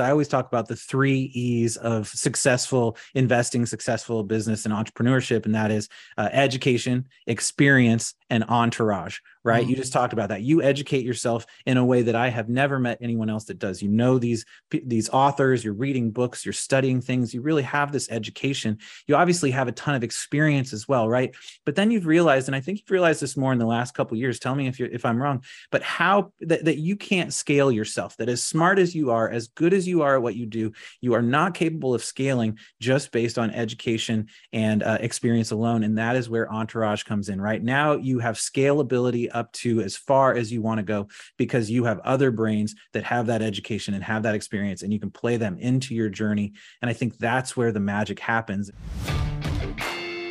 I always talk about the three E's of successful investing, successful business, and entrepreneurship, and that is uh, education, experience, and entourage right? Mm-hmm. you just talked about that. You educate yourself in a way that i have never met anyone else that does. You know these these authors you're reading books you're studying things you really have this education. You obviously have a ton of experience as well right? But then you've realized and i think you've realized this more in the last couple years tell me if you if i'm wrong but how that, that you can't scale yourself that as smart as you are as good as you are at what you do you are not capable of scaling just based on education and uh, experience alone and that is where entourage comes in. Right now you have scalability up to as far as you want to go because you have other brains that have that education and have that experience and you can play them into your journey and i think that's where the magic happens.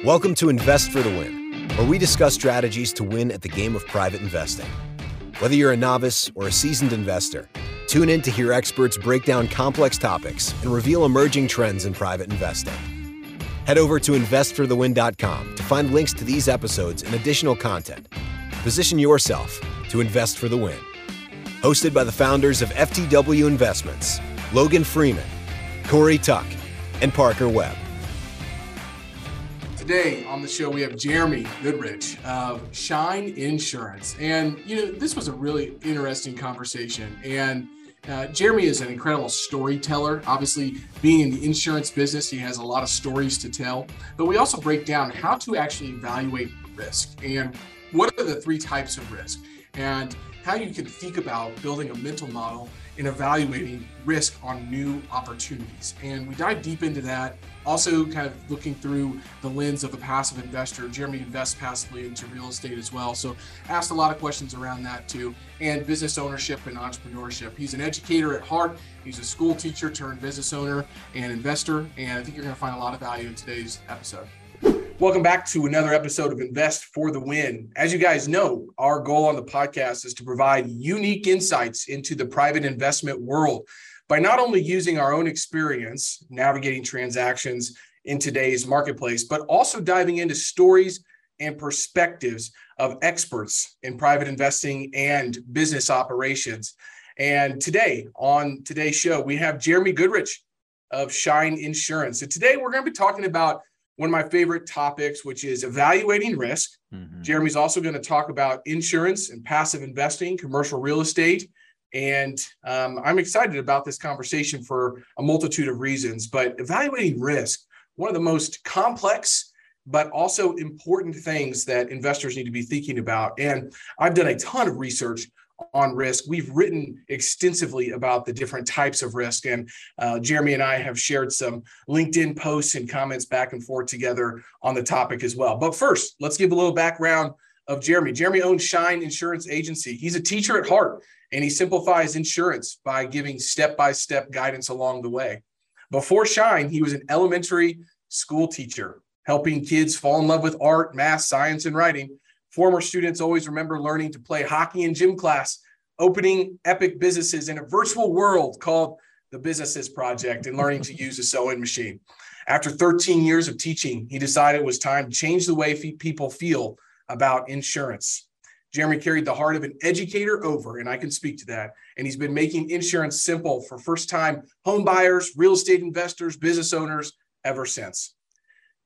Welcome to invest for the win where we discuss strategies to win at the game of private investing. Whether you're a novice or a seasoned investor tune in to hear experts break down complex topics and reveal emerging trends in private investing Head over to investforthewin.com to find links to these episodes and additional content. Position yourself to invest for the win. Hosted by the founders of FTW Investments, Logan Freeman, Corey Tuck, and Parker Webb. Today on the show, we have Jeremy Goodrich of Shine Insurance. And, you know, this was a really interesting conversation. And uh, Jeremy is an incredible storyteller. Obviously, being in the insurance business, he has a lot of stories to tell. But we also break down how to actually evaluate risk and what are the three types of risk and how you can think about building a mental model in evaluating risk on new opportunities. And we dive deep into that. Also, kind of looking through the lens of a passive investor. Jeremy invests passively into real estate as well. So, asked a lot of questions around that too, and business ownership and entrepreneurship. He's an educator at heart. He's a school teacher turned business owner and investor. And I think you're going to find a lot of value in today's episode. Welcome back to another episode of Invest for the Win. As you guys know, our goal on the podcast is to provide unique insights into the private investment world by not only using our own experience navigating transactions in today's marketplace, but also diving into stories and perspectives of experts in private investing and business operations. And today, on today's show, we have Jeremy Goodrich of Shine Insurance. And today we're going to be talking about one of my favorite topics, which is evaluating risk. Mm-hmm. Jeremy's also going to talk about insurance and passive investing, commercial real estate. And um, I'm excited about this conversation for a multitude of reasons. But evaluating risk, one of the most complex but also important things that investors need to be thinking about. And I've done a ton of research on risk. We've written extensively about the different types of risk, and uh, Jeremy and I have shared some LinkedIn posts and comments back and forth together on the topic as well. But first, let's give a little background of Jeremy. Jeremy owns Shine Insurance Agency. He's a teacher at heart, and he simplifies insurance by giving step by step guidance along the way. Before Shine, he was an elementary school teacher, helping kids fall in love with art, math, science, and writing Former students always remember learning to play hockey in gym class, opening epic businesses in a virtual world called the Businesses Project, and learning to use a sewing machine. After 13 years of teaching, he decided it was time to change the way people feel about insurance. Jeremy carried the heart of an educator over, and I can speak to that. And he's been making insurance simple for first time home buyers, real estate investors, business owners ever since.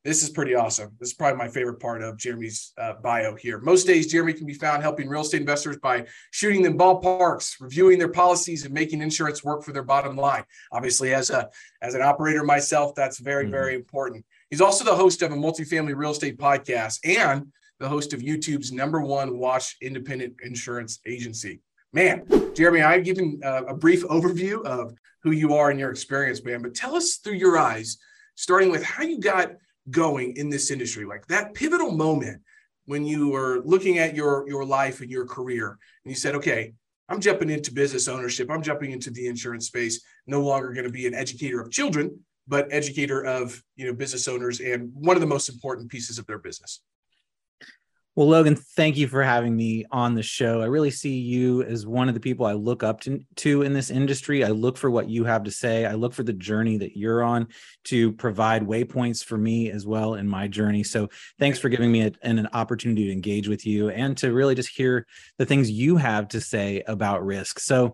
This is pretty awesome. This is probably my favorite part of Jeremy's uh, bio here. Most days, Jeremy can be found helping real estate investors by shooting them ballparks, reviewing their policies, and making insurance work for their bottom line. Obviously, as a as an operator myself, that's very mm-hmm. very important. He's also the host of a multifamily real estate podcast and the host of YouTube's number one watch independent insurance agency. Man, Jeremy, I've given uh, a brief overview of who you are and your experience, man. But tell us through your eyes, starting with how you got going in this industry like that pivotal moment when you were looking at your your life and your career and you said okay i'm jumping into business ownership i'm jumping into the insurance space no longer going to be an educator of children but educator of you know business owners and one of the most important pieces of their business well, Logan, thank you for having me on the show. I really see you as one of the people I look up to, in this industry. I look for what you have to say. I look for the journey that you're on to provide waypoints for me as well in my journey. So, thanks for giving me a, an opportunity to engage with you and to really just hear the things you have to say about risk. So,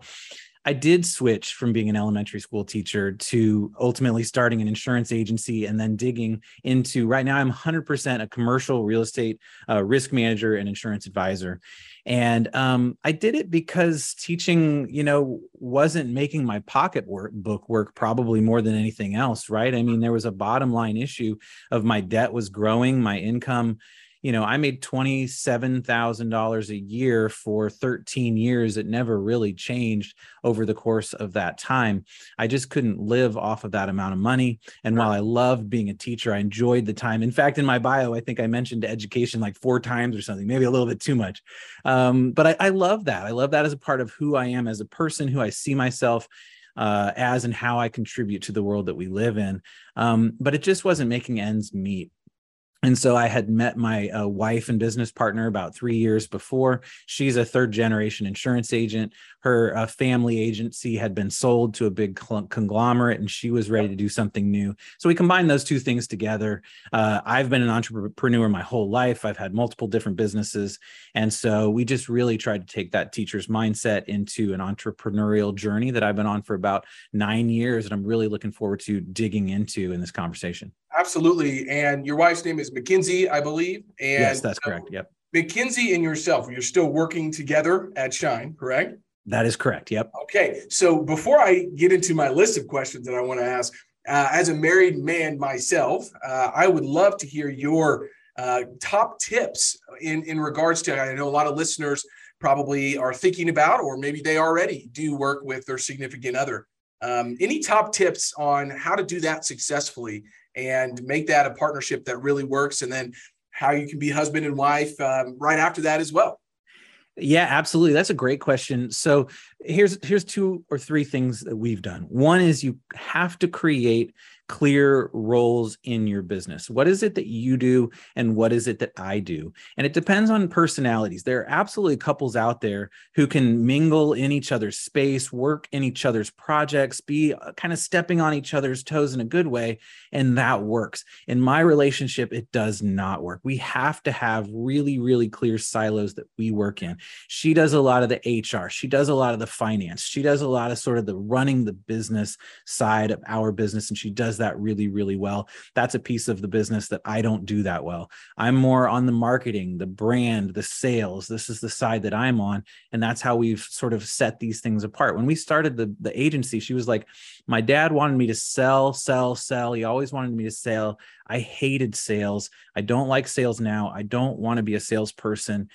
I did switch from being an elementary school teacher to ultimately starting an insurance agency and then digging into right now I'm 100% a commercial real estate uh, risk manager and insurance advisor. And um, I did it because teaching, you know, wasn't making my pocket work book work probably more than anything else, right? I mean, there was a bottom line issue of my debt was growing, my income you know, I made $27,000 a year for 13 years. It never really changed over the course of that time. I just couldn't live off of that amount of money. And while I loved being a teacher, I enjoyed the time. In fact, in my bio, I think I mentioned education like four times or something, maybe a little bit too much. Um, but I, I love that. I love that as a part of who I am as a person, who I see myself uh, as and how I contribute to the world that we live in. Um, but it just wasn't making ends meet and so I had met my uh, wife and business partner about three years before. She's a third generation insurance agent. Her uh, family agency had been sold to a big conglomerate, and she was ready to do something new. So we combined those two things together. Uh, I've been an entrepreneur my whole life. I've had multiple different businesses, and so we just really tried to take that teacher's mindset into an entrepreneurial journey that I've been on for about nine years, and I'm really looking forward to digging into in this conversation. Absolutely. And your wife's name is Mackenzie, I believe. And yes, that's correct. Yep. Mackenzie and yourself, you're still working together at Shine, correct? That is correct. Yep. Okay. So before I get into my list of questions that I want to ask, uh, as a married man myself, uh, I would love to hear your uh, top tips in, in regards to, I know a lot of listeners probably are thinking about, or maybe they already do work with their significant other. Um, any top tips on how to do that successfully and make that a partnership that really works and then how you can be husband and wife um, right after that as well. Yeah absolutely. That's a great question. So here's here's two or three things that we've done. One is you have to create clear roles in your business. What is it that you do and what is it that I do? And it depends on personalities. There are absolutely couples out there who can mingle in each other's space, work in each other's projects, be uh, kind of stepping on each other's toes in a good way. And that works. In my relationship, it does not work. We have to have really, really clear silos that we work in. She does a lot of the HR, she does a lot of the finance, she does a lot of sort of the running the business side of our business, and she does does that really, really well. That's a piece of the business that I don't do that well. I'm more on the marketing, the brand, the sales. This is the side that I'm on. And that's how we've sort of set these things apart. When we started the, the agency, she was like, My dad wanted me to sell, sell, sell. He always wanted me to sell. I hated sales. I don't like sales now. I don't want to be a salesperson.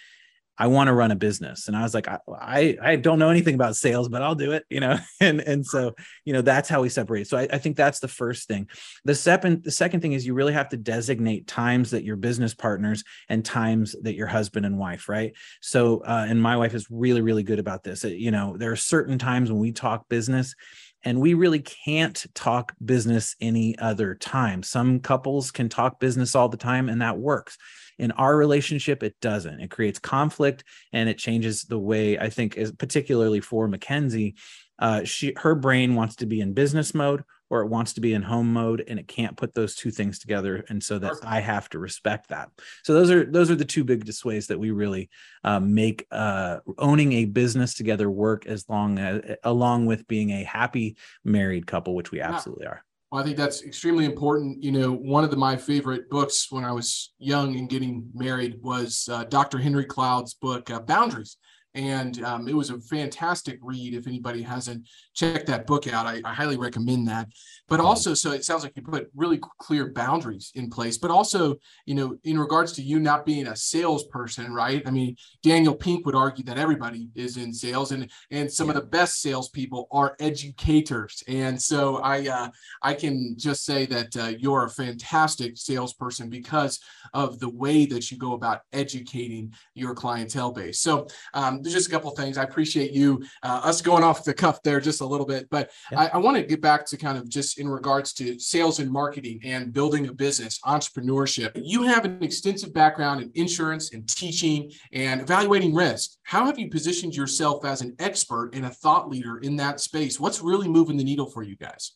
I want to run a business. And I was like, I, I, I, don't know anything about sales, but I'll do it, you know? And, and so, you know, that's how we separate. So I, I think that's the first thing. The second, the second thing is you really have to designate times that your business partners and times that your husband and wife, right? So, uh, and my wife is really, really good about this. You know, there are certain times when we talk business and we really can't talk business any other time. Some couples can talk business all the time and that works in our relationship it doesn't. It creates conflict and it changes the way i think is particularly for mackenzie uh, she her brain wants to be in business mode or it wants to be in home mode and it can't put those two things together and so that i have to respect that. So those are those are the two biggest ways that we really um, make uh, owning a business together work as long as along with being a happy married couple which we absolutely are well, I think that's extremely important. You know, one of the, my favorite books when I was young and getting married was uh, Dr. Henry Cloud's book, uh, Boundaries and um, it was a fantastic read. If anybody hasn't checked that book out, I, I, highly recommend that. But also, so it sounds like you put really clear boundaries in place. But also, you know, in regards to you not being a salesperson, right? I mean, Daniel Pink would argue that everybody is in sales, and and some yeah. of the best salespeople are educators. And so I uh, I can just say that uh, you're a fantastic salesperson because of the way that you go about educating your clientele base. So um, there's just a couple things. I appreciate you uh, us going off the cuff there just a little bit, but yeah. I, I want to get back to kind of just in regards to sales and marketing and building a business, entrepreneurship. You have an extensive background in insurance and teaching and evaluating risk. How have you positioned yourself as an expert and a thought leader in that space? What's really moving the needle for you guys?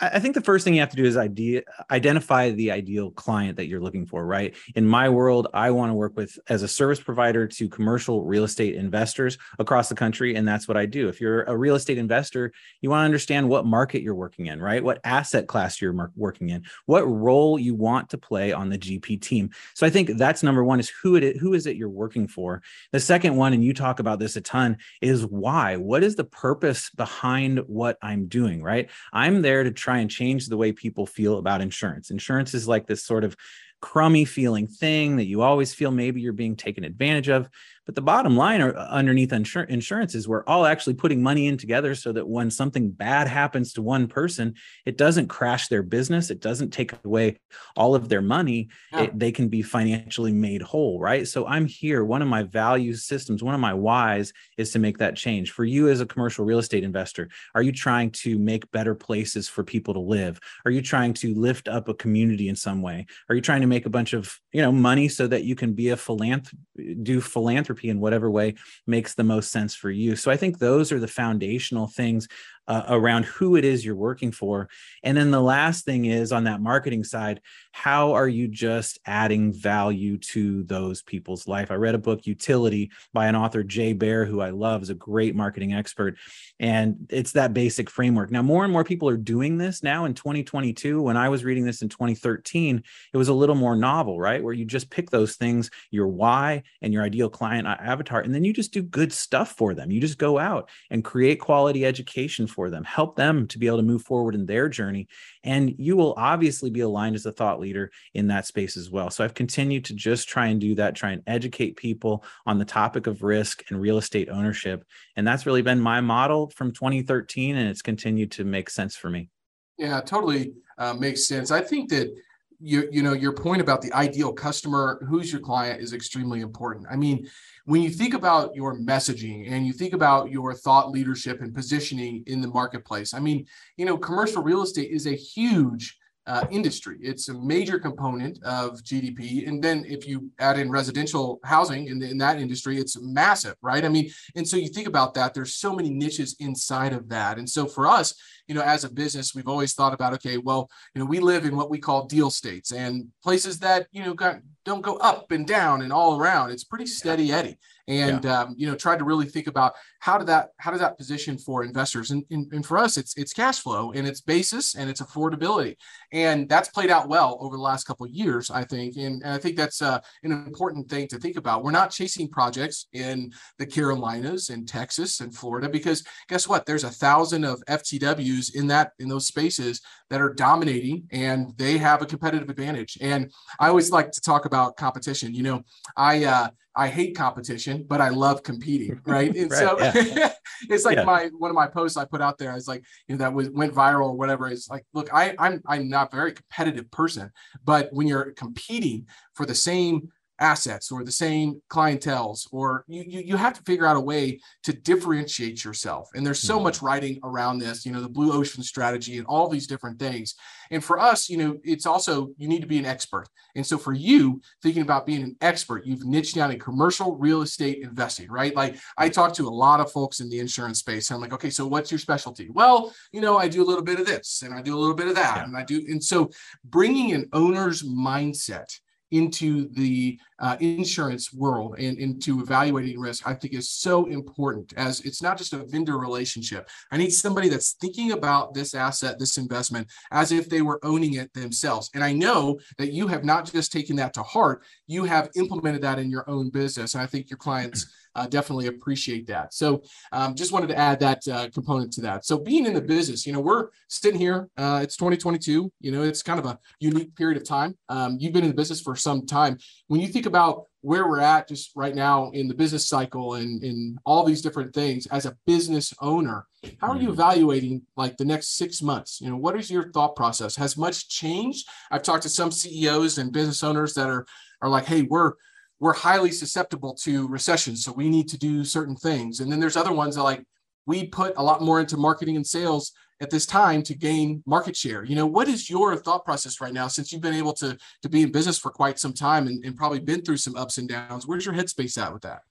I think the first thing you have to do is idea, identify the ideal client that you're looking for, right? In my world, I want to work with as a service provider to commercial real estate investors across the country. And that's what I do. If you're a real estate investor, you want to understand what market you're working in, right? What asset class you're working in, what role you want to play on the GP team. So I think that's number one is who it is, who is it you're working for? The second one, and you talk about this a ton, is why? What is the purpose behind what I'm doing, right? I'm there to try and change the way people feel about insurance. Insurance is like this sort of crummy feeling thing that you always feel maybe you're being taken advantage of. But the bottom line or uh, underneath insur- insurance is we're all actually putting money in together so that when something bad happens to one person, it doesn't crash their business. It doesn't take away all of their money. Yeah. It, they can be financially made whole, right? So I'm here. One of my value systems, one of my whys is to make that change. For you as a commercial real estate investor, are you trying to make better places for people to live? Are you trying to lift up a community in some way? Are you trying to make a bunch of, you know, money so that you can be a philanthropy, do philanthropy in whatever way makes the most sense for you. So I think those are the foundational things uh, around who it is you're working for. And then the last thing is on that marketing side, how are you just adding value to those people's life? I read a book, Youtility, by an author, Jay Baer, who I love, is a great marketing expert. And it's that basic framework. Now, more and more people are doing this now in 2022. When I was reading this in 2013, it was a little more novel, right? Where you just pick those things, your why and your ideal client avatar, and then you just do good stuff for them. You just go out and create quality education for them, help them to be able to move forward in their journey. And you will obviously be aligned as a thought leader in that space as well. So I've continued to just try and do that, try and educate people on the topic of risk and real estate ownership. And that's really been my model from 2013, and it's continued to make sense for me. Yeah, totally uh, makes sense. I think that you you know your point about the ideal customer who's your client is extremely important. I mean when you think about your messaging and you think about your thought leadership and positioning in the marketplace i mean you know commercial real estate is a huge uh, industry. It's a major component of GDP. And then if you add in residential housing in, the, in that industry, it's massive, right? I mean, and so you think about that, there's so many niches inside of that. And so for us, you know, as a business, we've always thought about, okay, well, you know, we live in what we call deal states and places that, you know, got, don't go up and down and all around. It's pretty steady Eddie and yeah. um, you know try to really think about how did that how does that position for investors and, and, and for us it's it's cash flow and it's basis and it's affordability. And that's played out well over the last couple of years i think. And, and i think that's uh, an important thing to think about. We're not chasing projects in the carolinas and texas and florida because guess what? There's a thousand of ftws in that in those spaces that are dominating and they have a competitive advantage. And i always like to talk about competition. You know i uh, I hate competition, but I love competing, right? And right, so yeah. it's like yeah. my one of my posts I put out there. I was like, you know, that was went viral or whatever. It's like, look, I I'm I'm not a very competitive person, but when you're competing for the same assets or the same clientels or you, you, you have to figure out a way to differentiate yourself. And there's so mm-hmm. much writing around this you know the blue ocean strategy and all these different things. And for us you know it's also you need to be an expert. And so for you thinking about being an expert you've niched down in commercial real estate investing right? Like i talk to a lot of folks in the insurance space and i'm like okay so what's your specialty? Well you know i do a little bit of this and i do a little bit of that yeah. and i do and so bringing an owner's mindset into the uh, insurance world and into evaluating risk, I think is so important as it's not just a vendor relationship. I need somebody that's thinking about this asset, this investment, as if they were owning it themselves. And I know that you have not just taken that to heart, you have implemented that in your own business. And I think your clients uh, definitely appreciate that. So um, just wanted to add that uh, component to that. So being in the business, you know, we're sitting here, uh, it's 2022, you know, it's kind of a unique period of time. Um, you've been in the business for some time. When you think about where we're at just right now in the business cycle and in all these different things as a business owner, how are you mm-hmm. evaluating like the next six months? You know, what is your thought process? Has much changed? I've talked to some CEOs and business owners that are are like, hey, we're we're highly susceptible to recession, so we need to do certain things. And then there's other ones that like we put a lot more into marketing and sales at this time to gain market share. You know, what is your thought process right now since you've been able to to be in business for quite some time and, and probably been through some ups and downs? Where's your headspace at with that?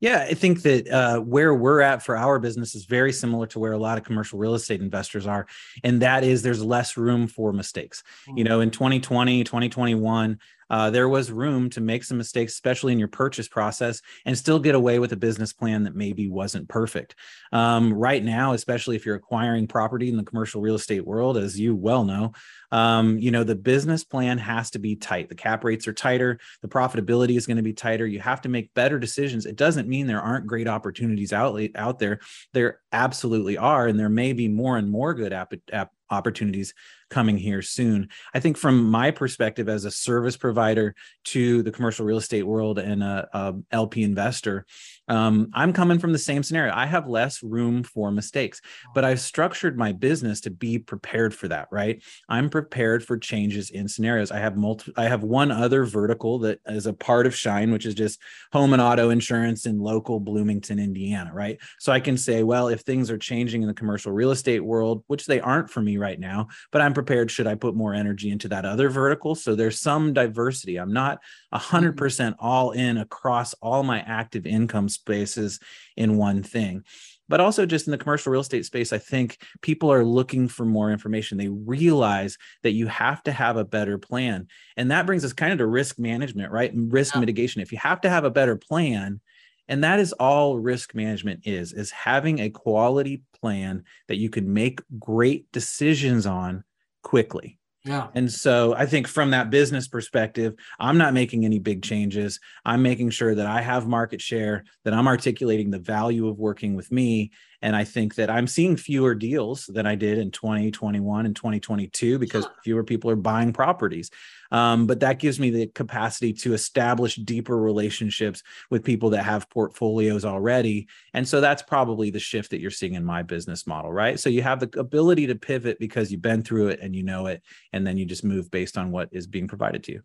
Yeah, I think that uh, where we're at for our business is very similar to where a lot of commercial real estate investors are. And that is there's less room for mistakes. You know, in 2020, 2021, uh, there was room to make some mistakes, especially in your purchase process, and still get away with a business plan that maybe wasn't perfect. Um, right now, especially if you're acquiring property in the commercial real estate world, as you well know, um, you know the business plan has to be tight. The cap rates are tighter. The profitability is going to be tighter. You have to make better decisions. It doesn't mean there aren't great opportunities out out there. There absolutely are, and there may be more and more good app, app opportunities coming here soon. I think from my perspective as a service provider to the commercial real estate world and a, a LP investor, um, I'm coming from the same scenario. I have less room for mistakes, but I've structured my business to be prepared for that. Right? I'm prepared for changes in scenarios. I have multi. I have one other vertical that is a part of Shine, which is just home and auto insurance in local Bloomington, Indiana. Right? So I can say, well, if things are changing in the commercial real estate world, which they aren't for me right now, but I'm prepared. Should I put more energy into that other vertical? So there's some diversity. I'm not 100% mm-hmm. all in across all my active income spaces in one thing but also just in the commercial real estate space i think people are looking for more information they realize that you have to have a better plan and that brings us kind of to risk management right and risk yeah. mitigation if you have to have a better plan and that is all risk management is is having a quality plan that you can make great decisions on quickly yeah. And so I think from that business perspective, I'm not making any big changes. I'm making sure that I have market share, that I'm articulating the value of working with me. And I think that I'm seeing fewer deals than I did in 2021 and 2022 because fewer people are buying properties. Um, but that gives me the capacity to establish deeper relationships with people that have portfolios already. And so that's probably the shift that you're seeing in my business model, right? So you have the ability to pivot because you've been through it and you know it, and then you just move based on what is being provided to you.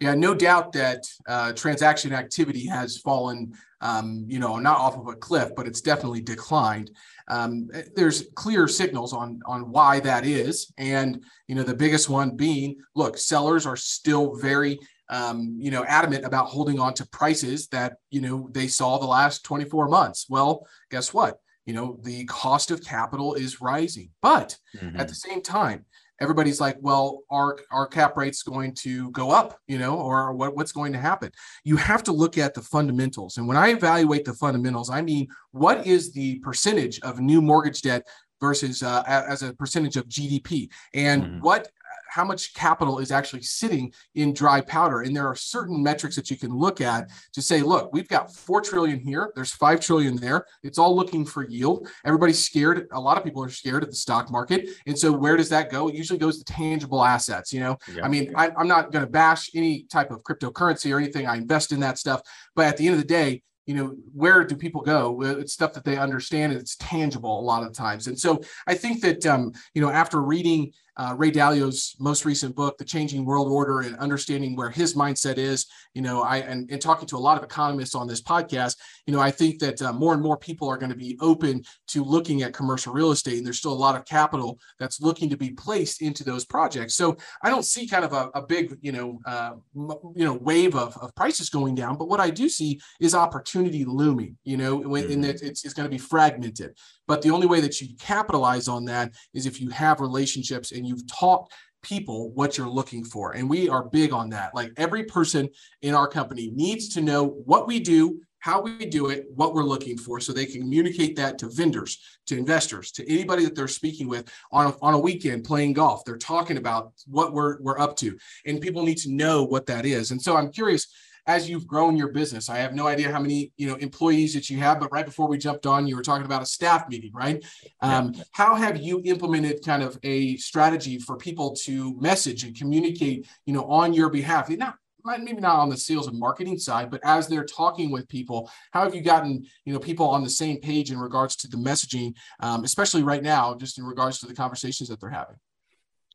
Yeah, no doubt that uh, transaction activity has fallen, um, you know, not off of a cliff, but it's definitely declined. Um, there's clear signals on on why that is, and you know, the biggest one being, look, sellers are still very, um, you know, adamant about holding on to prices that you know they saw the last 24 months. Well, guess what? You know, the cost of capital is rising, but mm-hmm. at the same time, everybody's like, well, our our cap rate's going to go up, you know, or what, what's going to happen? You have to look at the fundamentals. And when I evaluate the fundamentals, I mean, what is the percentage of new mortgage debt versus uh, as a percentage of GDP, and mm-hmm. what how much capital is actually sitting in dry powder. And there are certain metrics that you can look at to say, look, we've got 4 trillion here, there's 5 trillion there. It's all looking for yield. Everybody's scared. A lot of people are scared of the stock market. And so where does that go? It usually goes to tangible assets. You know, yeah. I mean, I, I'm not going to bash any type of cryptocurrency or anything. I invest in that stuff. But at the end of the day, you know where do people go it's stuff that they understand and it's tangible a lot of times and so i think that um, you know after reading uh, Ray Dalio's most recent book, The Changing World Order, and understanding where his mindset is. You know, I and, and talking to a lot of economists on this podcast, you know, I think that uh, more and more people are going to be open to looking at commercial real estate, and there's still a lot of capital that's looking to be placed into those projects. So I don't see kind of a, a big, you know, uh, you know, wave of, of prices going down, but what I do see is opportunity looming. You know, when, mm-hmm. and it's, it's going to be fragmented. But the only way that you capitalize on that is if you have relationships and you've taught people what you're looking for. And we are big on that. Like every person in our company needs to know what we do, how we do it, what we're looking for, so they can communicate that to vendors, to investors, to anybody that they're speaking with on a, on a weekend playing golf. They're talking about what we're, we're up to, and people need to know what that is. And so I'm curious as you've grown your business. I have no idea how many you know employees that you have, but right before we jumped on, you were talking about a staff meeting, right? Um, how have you implemented kind of a strategy for people to message and communicate, you know, on your behalf? Not maybe not on the sales and marketing side, but as they're talking with people, how have you gotten you know people on the same page in regards to the messaging, um, especially right now, just in regards to the conversations that they're having?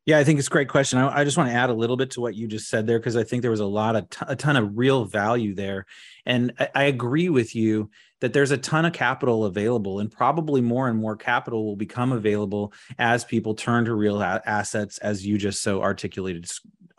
Yeah, I think it's a great question. I, I, just want to add a little bit to what you just said there because I think there was a lot of t- a ton of real value there, and I, I, agree with you that there's a ton of capital available, and probably more and more capital will become available as people turn to real a- assets, as you just so articulated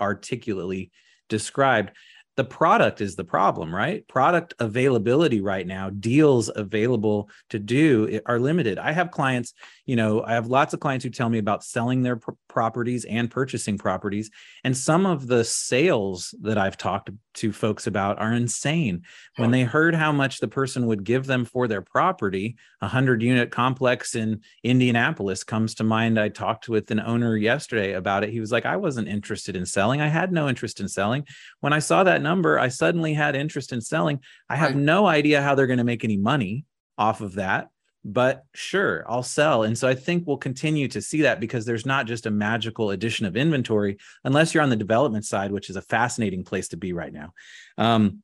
articulately described. the product is the problem, right? Product availability right now, deals available to do are limited. I have clients, you know, I have lots of clients who tell me about selling their pr- properties and purchasing properties. And some of the sales that I've talked to folks about are insane. When they heard how much the person would give them for their property, a hundred unit complex in Indianapolis comes to mind. I talked with an owner yesterday about it. He was like, I wasn't interested in selling. I had no interest in selling. When I saw that number, I suddenly had interest in selling. I have right. no idea how they're going to make any money off of that, but sure, I'll sell. And so I think we'll continue to see that because there's not just a magical addition of inventory, unless you're on the development side, which is a fascinating place to be right now. Um,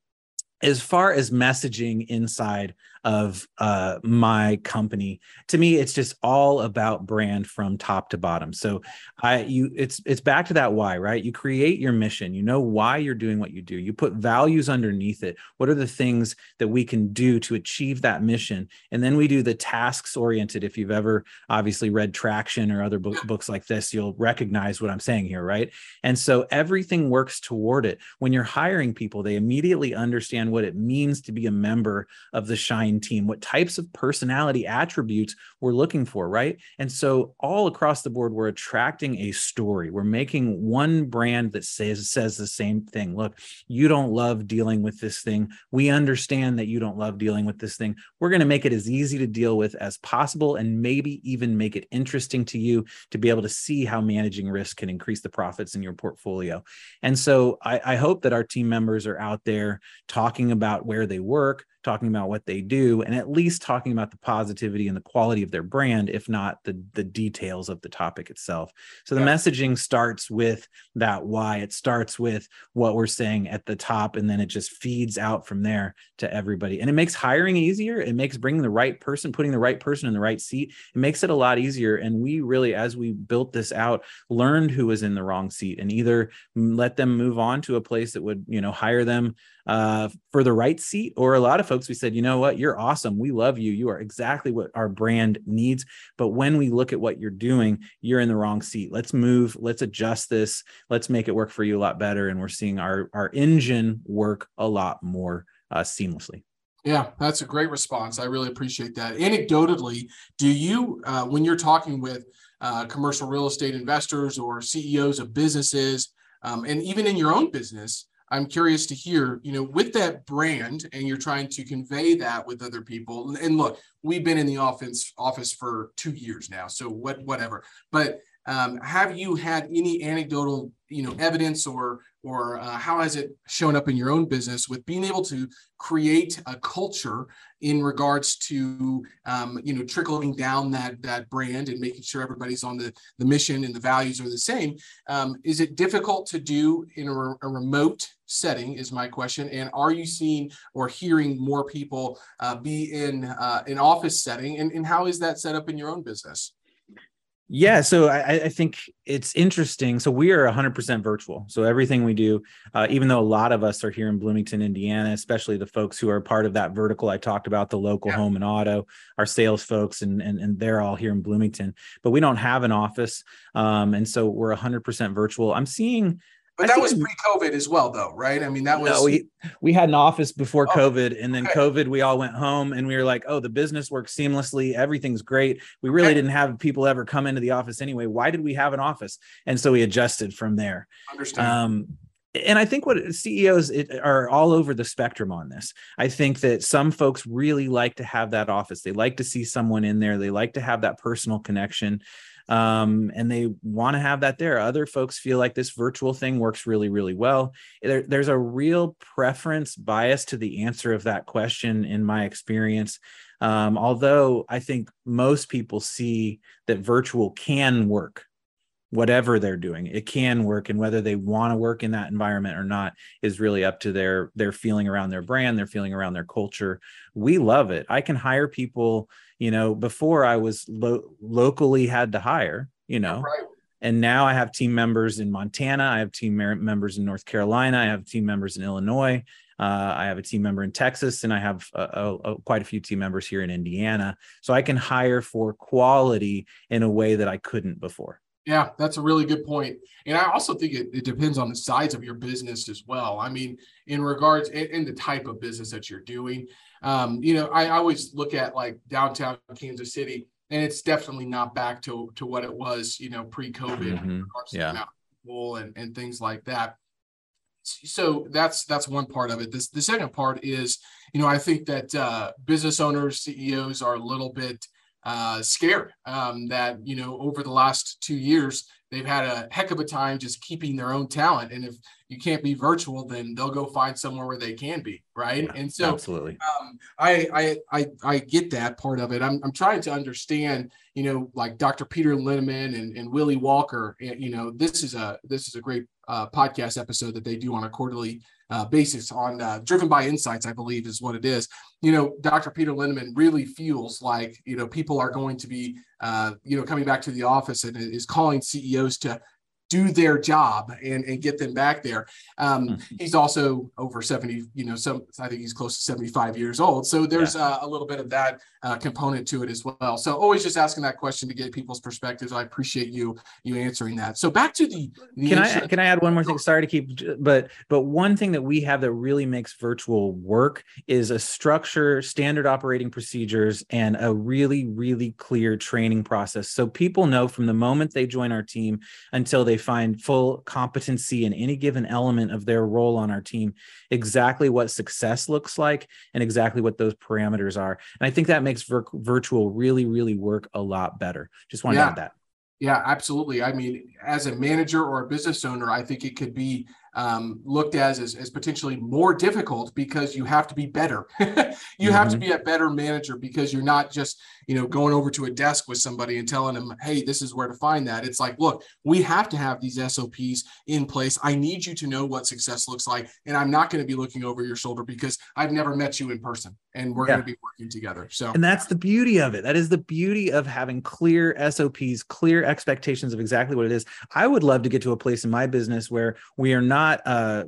as far as messaging inside of uh, my company. To me it's just all about brand from top to bottom. So i you it's it's back to that why right? You create your mission. You know why you're doing what you do. You put values underneath it. What are the things that we can do to achieve that mission? And then we do the tasks oriented. If you've ever obviously read traction or other book, books like this you'll recognize what i'm saying here right? And so everything works toward it. When you're hiring people they immediately understand what it means to be a member of the shine team, what types of personality attributes we're looking for, right? And so all across the board, we're attracting a story. We're making one brand that says says the same thing. Look, you don't love dealing with this thing. We understand that you don't love dealing with this thing. We're going to make it as easy to deal with as possible and maybe even make it interesting to you to be able to see how managing risk can increase the profits in your portfolio. And so I, I hope that our team members are out there talking about where they work, talking about what they do and at least talking about the positivity and the quality of their brand if not the the details of the topic itself. So the yeah. messaging starts with that why. It starts with what we're saying at the top and then it just feeds out from there to everybody. And it makes hiring easier. It makes bringing the right person putting the right person in the right seat it makes it a lot easier. And we really as we built this out learned who was in the wrong seat and either let them move on to a place that would you know hire them uh, for the right seat or a lot of folks we said you know what? You're awesome. We love you. You are exactly what our brand needs. But when we look at what you're doing you're in the wrong seat. Let's move. Let's adjust this. Let's make it work for you a lot better. And we're seeing our our engine work a lot more uh, seamlessly. Yeah, that's a great response. I really appreciate that. Anecdotally, do you, uh, when you're talking with uh, commercial real estate investors or CEOs of businesses, um, and even in your own business, I'm curious to hear, you know, with that brand and you're trying to convey that with other people. And look, we've been in the office office for two years now, so what whatever. But um, have you had any anecdotal, you know, evidence or or uh, how has it shown up in your own business with being able to create a culture in regards to, um, you know, trickling down that that brand and making sure everybody's on the the mission and the values are the same? Um, is it difficult to do in a, a, remote setting? Is my question. And are you seeing or hearing more people uh, be in uh, an office setting? And, and how is that set up in your own business? Yeah, so I, I, think it's interesting. So we are 100% virtual. So everything we do, uh, even though a lot of us are here in Bloomington, Indiana, especially the folks who are part of that vertical I talked about, the local yeah. home and auto, our sales folks, and, and and they're all here in Bloomington. But we don't have an office, um, and so we're 100% virtual. I'm seeing but I that was pre-COVID as well, though, right? I mean, that was no, we we had an office before oh, COVID, and then okay. COVID, we all went home, and we were like, "Oh, the business works seamlessly. Everything's great." We really okay. didn't have people ever come into the office anyway. Why did we have an office? And so we adjusted from there. Understand. Um, and I think what CEOs are all over the spectrum on this. I think that some folks really like to have that office. They like to see someone in there. They like to have that personal connection um, and they want to have that there. Other folks feel like this virtual thing works really, really well. There, there's a real preference bias to the answer of that question, in my experience. Um, although I think most people see that virtual can work whatever they're doing it can work and whether they want to work in that environment or not is really up to their their feeling around their brand their feeling around their culture we love it i can hire people you know before i was lo- locally had to hire you know right. and now i have team members in montana i have team members in north carolina i have team members in illinois uh, I have a team member in Texas, and I have a, a, a, quite a few team members here in Indiana. So I can hire for quality in a way that I couldn't before. Yeah, that's a really good point. And I also think it, it depends on the size of your business as well. I mean, in regards in, in the type of business that you're doing. Um, you know, I, I always look at like downtown Kansas City, and it's definitely not back to to what it was, you know, pre-COVID. Mhm. Yeah. And, and things like that so that's that's one part of it. This the second part is, you know, I think that uh, business owners, CEOs are a little bit uh, scared um, that you know over the last two years they've had a heck of a time just keeping their own talent, and if you can't be virtual, then they'll go find somewhere where they can be, right? Yeah, and so absolutely. um, I, I I I get that part of it. I'm I'm trying to understand, you know, like Dr. Peter Linneman and, and Willy Walker. eh, You know, this is a this is a great uh, podcast episode that they do on a quarterly uh, basis on uh, driven by insights, I believe is what it is. You know, Dr. Peter Linneman really feels like you know people are going to be uh, you know coming back to the office and is calling CEOs to do their job and, and get them back there. Um, Mhm. He's also over 70, you know, some I think he's close to 75 years old. So there's uh, a little bit of that uh, component to it as well. So always just asking that question to get people's perspectives. I appreciate you you answering that. So back to the, the can I can I add one more thing? Sorry to keep, but but one thing that we have that really makes virtual work is a structure, standard operating procedures, and a really really clear training process. So people know from the moment they join our team until they find full competency in any given element of their role on our team, exactly what success looks like and exactly what those parameters are. And I think that makes vir- virtual really really work a lot better. Just want Yeah. to add that. Yeah, absolutely. I mean, as a manager or a business owner, I think it could be um, looked as, as as potentially more difficult because you have to be better. you have to Mhm. be a better manager because you're not just you know going over to a desk with somebody and telling them, "Hey, this is where to find that." It's like, look, we have to have these SOPs in place. I need you to know what success looks like, and I'm not going to be looking over your shoulder because I've never met you in person, and we're Yeah. going to be working together. So And that's the beauty of it. That is the beauty of having clear SOPs, clear expectations of exactly what it is. I would love to get to a place in my business where we are not uh,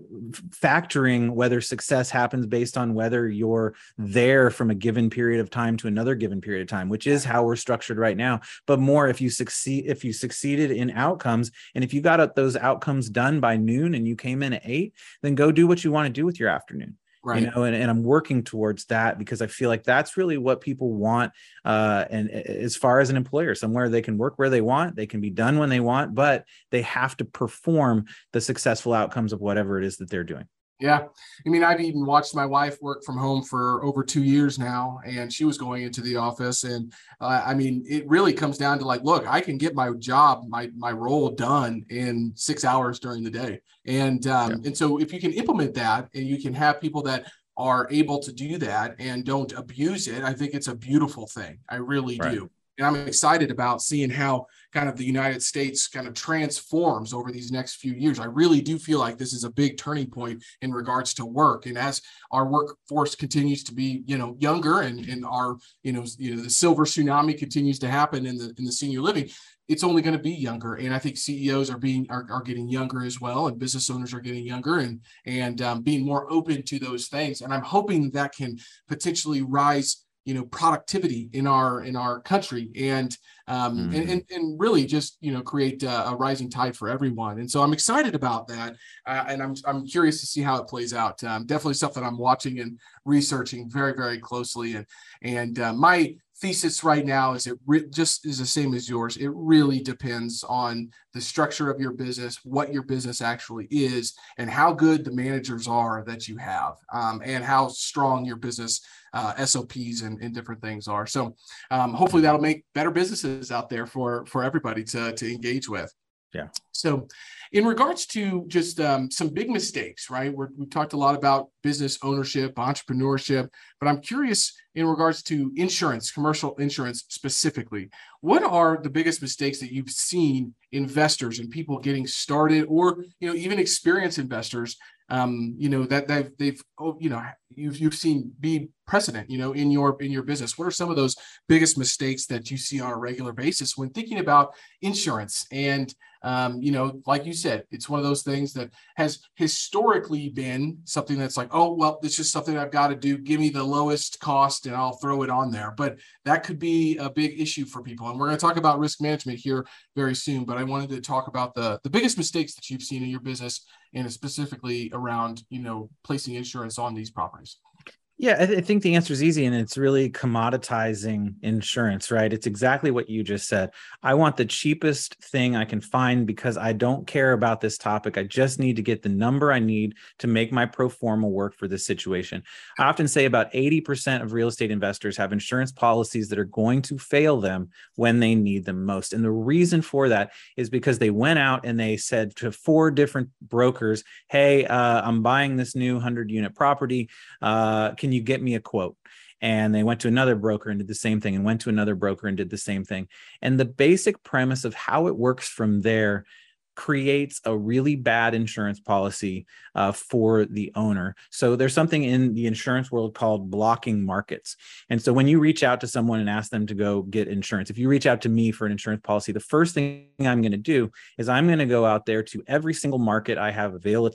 factoring whether success happens based on whether you're there from a given period of time to another given period of time, which is how we're structured right now. But more if you succeed, if you succeeded in outcomes, and if you got those outcomes done by noon and you came in at eight, then go do what you want to do with your afternoon right. you know and, and i'm working towards that because i feel like that's really what people want uh and as far as an employer somewhere they can work where they want they can be done when they want but they have to perform the successful outcomes of whatever it is that they're doing Yeah. I mean, I've even watched my wife work from home for over two years now, and she was going into the office. And uh, I mean, it really comes down to like, look, I can get my job, my my role done in six hours during the day. And um, and so if you can implement that and you can have people that are able to do that and don't abuse it, I think it's a beautiful thing. I really Right. do. And I'm excited about seeing how kind of the United States kind of transforms over these next few years. I really do feel like this is a big turning point in regards to work. And as our workforce continues to be, you know, younger and, and our, you know, you know, the silver tsunami continues to happen in the in the senior living, it's only going to be younger. And I think CEOs are being are, are getting younger as well, and business owners are getting younger and and um, being more open to those things. And I'm hoping that can potentially rise you know productivity in our in our country. And um and, and and really just you know create a, a rising tide for everyone. And so i'm excited about that. Uh, and i'm i'm curious to see how it plays out. Um, definitely something i'm watching and researching very very closely. And and uh, my thesis right now is it re- just is the same as yours it really depends on the structure of your business what your business actually is and how good the managers are that you have um, and how strong your business uh, SOPs and, and different things are. So um, hopefully that'll make better businesses out there for for everybody to to engage with. Yeah. So, in regards to just um, some big mistakes, right? We're, we've talked a lot about business ownership, entrepreneurship, but I'm curious in regards to insurance, commercial insurance specifically. What are the biggest mistakes that you've seen investors and people getting started, or you know even experienced investors um, you know that they've they've oh, you know you've you've seen be precedent you know in your in your business. What are some of those biggest mistakes that you see on a regular basis when thinking about insurance? And um, you know like you said it's one of those things that has historically been something that's like oh well it's just something i've got to do. Give me the lowest cost and i'll throw it on there. But that could be a big issue for people. And we're going to talk about risk management here very soon but i wanted to talk about the the biggest mistakes that you've seen in your business and specifically around you know placing insurance on these properties times yeah, I, th- I, think the answer is easy, and it's really commoditizing insurance, right? It's exactly what you just said. I want the cheapest thing I can find because I don't care about this topic. I just need to get the number I need to make my pro forma work for this situation. I often say about 80% of real estate investors have insurance policies that are going to fail them when they need them most. And the reason for that is because they went out and they said to four different brokers, Hey, uh, I'm buying this new 100 unit property. Uh, can you get me a quote? And they went to another broker and did the same thing, and went to another broker and did the same thing. And the basic premise of how it works from there creates a really bad insurance policy uh, for the owner. So there's something in the insurance world called blocking markets. And so when you reach out to someone and ask them to go get insurance, if you reach out to me for an insurance policy, the first thing I'm going to do is I'm going to go out there to every single market I have avail-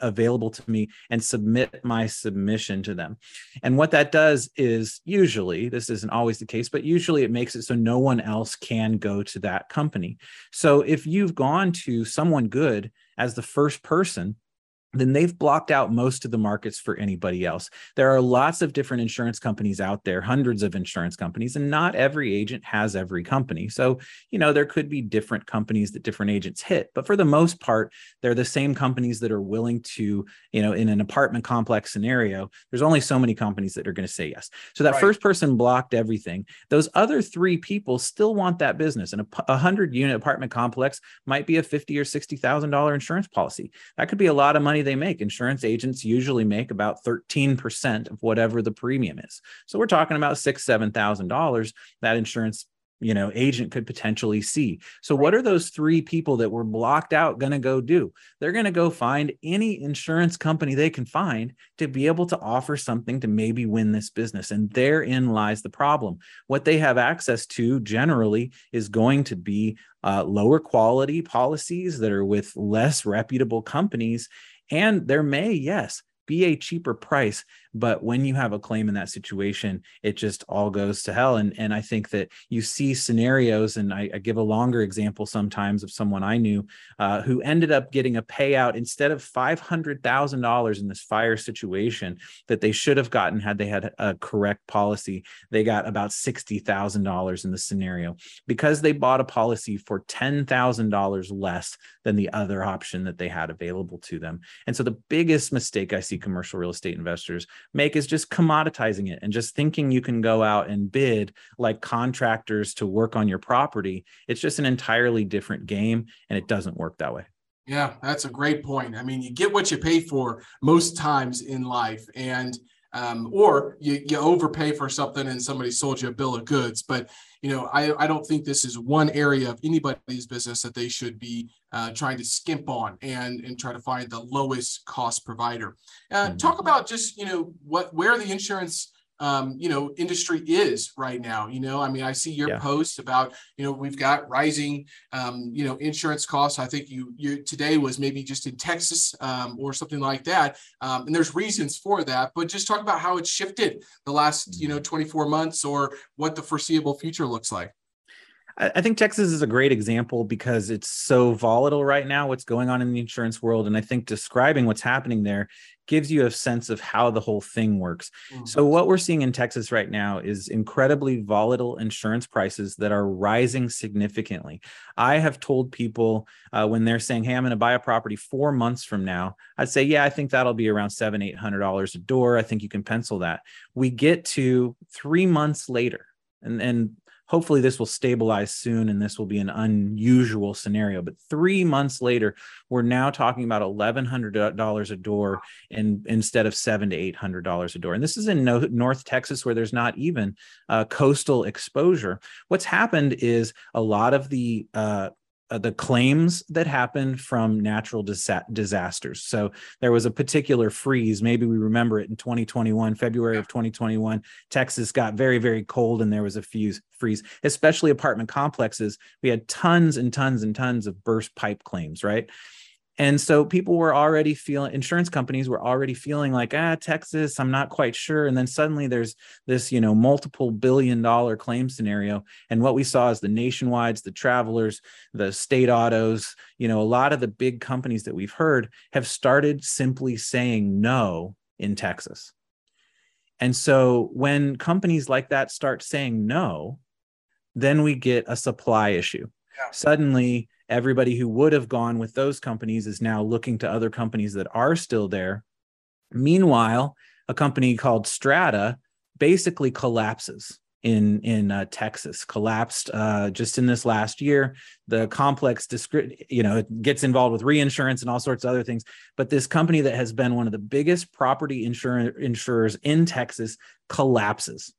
available to me and submit my submission to them. And what that does is usually, this isn't always the case, but usually it makes it so no one else can go to that company. So if you've gone to someone good as the first person then they've blocked out most of the markets for anybody else. There are lots of different insurance companies out there, hundreds of insurance companies, and not every agent has every company. So, you know, there could be different companies that different agents hit, but for the most part, they're the same companies that are willing to, you know, in an apartment complex scenario, there's only so many companies that are going to say yes. So that right. first person blocked everything. Those other three people still want that business. And a, hundred unit apartment complex might be a fifty or sixty thousand dollar insurance policy. That could be a lot of money they make. Insurance agents usually make about 13% of whatever the premium is. So we're talking about six, seven thousand dollars that insurance you know agent could potentially see. So what are those three people that were blocked out going to go do? They're going to go find any insurance company they can find to be able to offer something to maybe win this business. And therein lies the problem. What they have access to generally is going to be uh, lower quality policies that are with less reputable companies and there may, yes, be a cheaper price but when you have a claim in that situation it just all goes to hell. And and i think that you see scenarios and i, I give a longer example sometimes of someone i knew uh, who ended up getting a payout instead of $500000 in this fire situation that they should have gotten had they had a correct policy. They got about $60000 in the scenario because they bought a policy for $10000 less than the other option that they had available to them. And so the biggest mistake i see commercial real estate investors make is just commoditizing it and just thinking you can go out and bid like contractors to work on your property. It's just an entirely different game and it doesn't work that way. Yeah, that's a great point. I mean, you get what you pay for most times in life. And um, or you, you overpay for something and somebody sold you a bill of goods. But you know, I, I don't think this is one area of anybody's business that they should be uh, trying to skimp on and and try to find the lowest cost provider. Uh, mm-hmm. Talk about just you know what where the insurance um, you know, industry is right now. You know, I mean, I see your yeah. post about, you know, we've got rising, um, you know, insurance costs. I think you, you today was maybe just in Texas um, or something like that. Um, and there's reasons for that, but just talk about how it's shifted the last, you know, 24 months or what the foreseeable future looks like. I think Texas is a great example because it's so volatile right now, what's going on in the insurance world. And I think describing what's happening there gives you a sense of how the whole thing works. Mm-hmm. So, what we're seeing in Texas right now is incredibly volatile insurance prices that are rising significantly. I have told people uh, when they're saying, Hey, I'm going to buy a property four months from now, I'd say, Yeah, I think that'll be around seven, eight hundred dollars a door. I think you can pencil that. We get to three months later. And, and hopefully this will stabilize soon and this will be an unusual scenario but three months later we're now talking about $1100 a door in, instead of seven to eight hundred dollars a door. And this is in no, north texas where there's not even uh, coastal exposure. What's happened is a lot of the uh, uh, the claims that happened from natural disa- disasters. So there was a particular freeze. Maybe we remember it in 2021, February of 2021. Texas got very, very cold, and there was a fuse freeze, especially apartment complexes. We had tons and tons and tons of burst pipe claims, right? And so people were already feeling insurance companies were already feeling like ah texas i'm not quite sure. And then suddenly there's this you know multiple billion dollar claim scenario. And what we saw is the nationwides the travelers the state autos you know a lot of the big companies that we've heard have started simply saying no in texas. And so when companies like that start saying no then we get a supply issue. Yeah. suddenly everybody who would have gone with those companies is now looking to other companies that are still there. Meanwhile, a company called Strata basically collapses in in uh, Texas collapsed uh, just in this last year. The complex, discrete, you know, it gets involved with reinsurance and all sorts of other things. But this company that has been one of the biggest property insurance insurers in Texas collapses.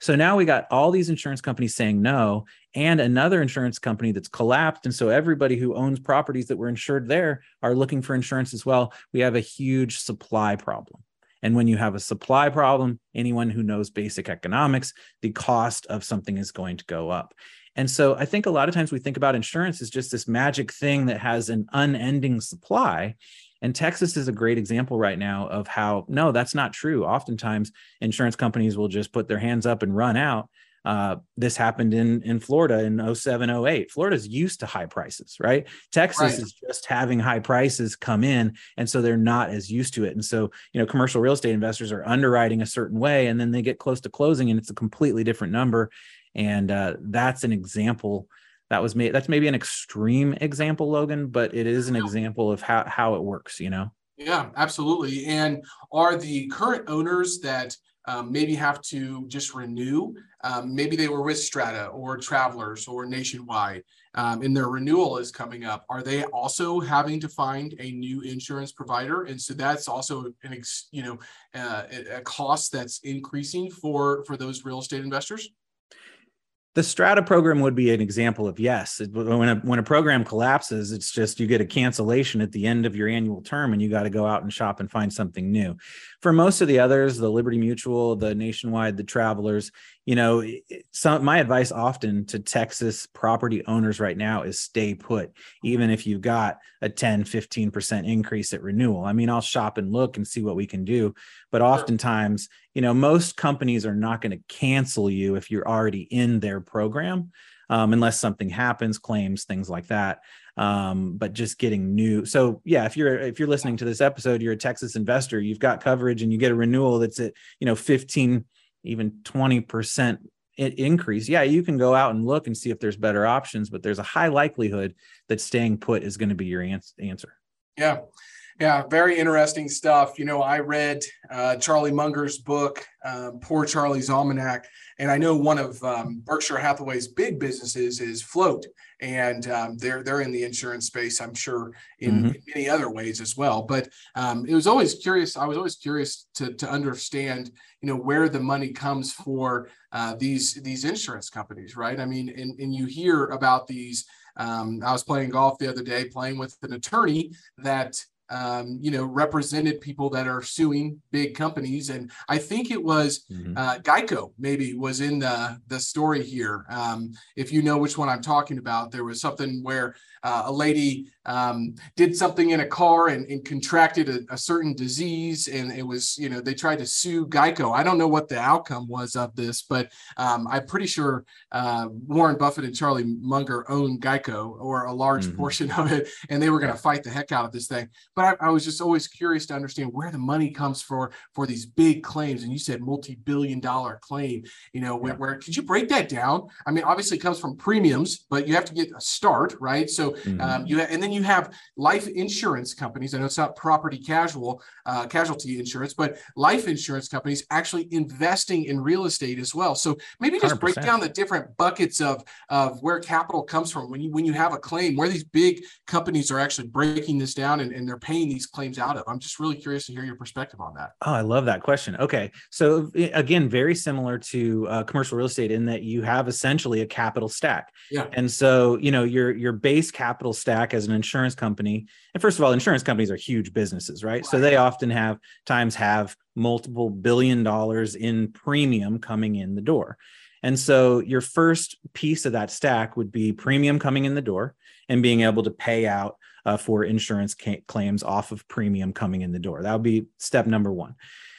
So now we got all these insurance companies saying no, and another insurance company that's collapsed. And so everybody who owns properties that were insured there are looking for insurance as well. We have a huge supply problem. And when you have a supply problem, anyone who knows basic economics, the cost of something is going to go up. And so I think a lot of times we think about insurance as just this magic thing that has an unending supply. And Texas is a great example right now of how, no, that's not true. Oftentimes, insurance companies will just put their hands up and run out. Uh, this happened in in Florida in 07, 08. Florida's used to high prices, right? Texas right. is just having high prices come in, and so they're not as used to it. And so, you know, commercial real estate investors are underwriting a certain way, and then they get close to closing, and it's a completely different number. And uh, that's an example that was me. that's maybe an extreme example logan but it is an example of how how it works you know? Yeah absolutely and are the current owners that um, maybe have to just renew um, maybe they were with strata or travelers or nationwide um, and their renewal is coming up are they also having to find a new insurance provider? And so that's also an ex, you know uh, a cost that's increasing for for those real estate investors the strata program would be an example of yes when a, when a program collapses it's just you get a cancellation at the end of your annual term and you got to go out and shop and find something new. For most of the others the liberty mutual the nationwide the travelers you know some my advice often to texas property owners right now is stay put even if you've got a 10 15% increase at renewal. I mean i'll shop and look and see what we can do but oftentimes you know most companies are not going to cancel you if you're already in their program um, unless something happens claims things like that um, but just getting new so yeah if you're if you're listening to this episode you're a texas investor you've got coverage and you get a renewal that's at you know 15 even 20% increase. Yeah you can go out and look and see if there's better options but there's a high likelihood that staying put is going to be your answer. Yeah. Yeah, very interesting stuff. You know, I read uh, Charlie Munger's book, um, Poor Charlie's Almanac, and I know one of um, Berkshire Hathaway's big businesses is Float, and um, they're they're in the insurance space. I'm sure in, mm-hmm. in many other ways as well. But um, it was always curious. I was always curious to to understand, you know, where the money comes for uh, these these insurance companies, right? I mean, and and you hear about these. Um, I was playing golf the other day, playing with an attorney that um, you know, represented people that are suing big companies. And I think it was mm-hmm. uh, Geico maybe was in the, the story here. Um, if you know which one I'm talking about, there was something where uh, a lady um, did something in a car and, and contracted a, a, certain disease and it was you know they tried to sue geico i don't know what the outcome was of this but um, i'm pretty sure uh, warren buffett and charlie munger own geico or a large mm-hmm. portion of it and they were going to fight the heck out of this thing but I, I, was just always curious to understand where the money comes for for these big claims and you said multi-billion dollar claim you know where, yeah. where could you break that down i mean obviously it comes from premiums but you have to get a start right so mm-hmm. um, you and then you have life insurance companies. I know it's not property casual uh, casualty insurance, but life insurance companies actually investing in real estate as well. So maybe just 100%. break down the different buckets of of where capital comes from when you when you have a claim, where these big companies are actually breaking this down and, and they're paying these claims out of. I'm just really curious to hear your perspective on that. Oh, I love that question. Okay, so again, very similar to uh, commercial real estate in that you have essentially a capital stack. Yeah. And so you know your your base capital stack as an insurance company. And first of all, insurance companies are huge businesses, right? right. So they often have times have multiple billion dollars in premium coming in the door. And so your first piece of that stack would be premium coming in the door. and being able to pay out uh, for insurance ca- claims off of premium coming in the door. That would be step number one.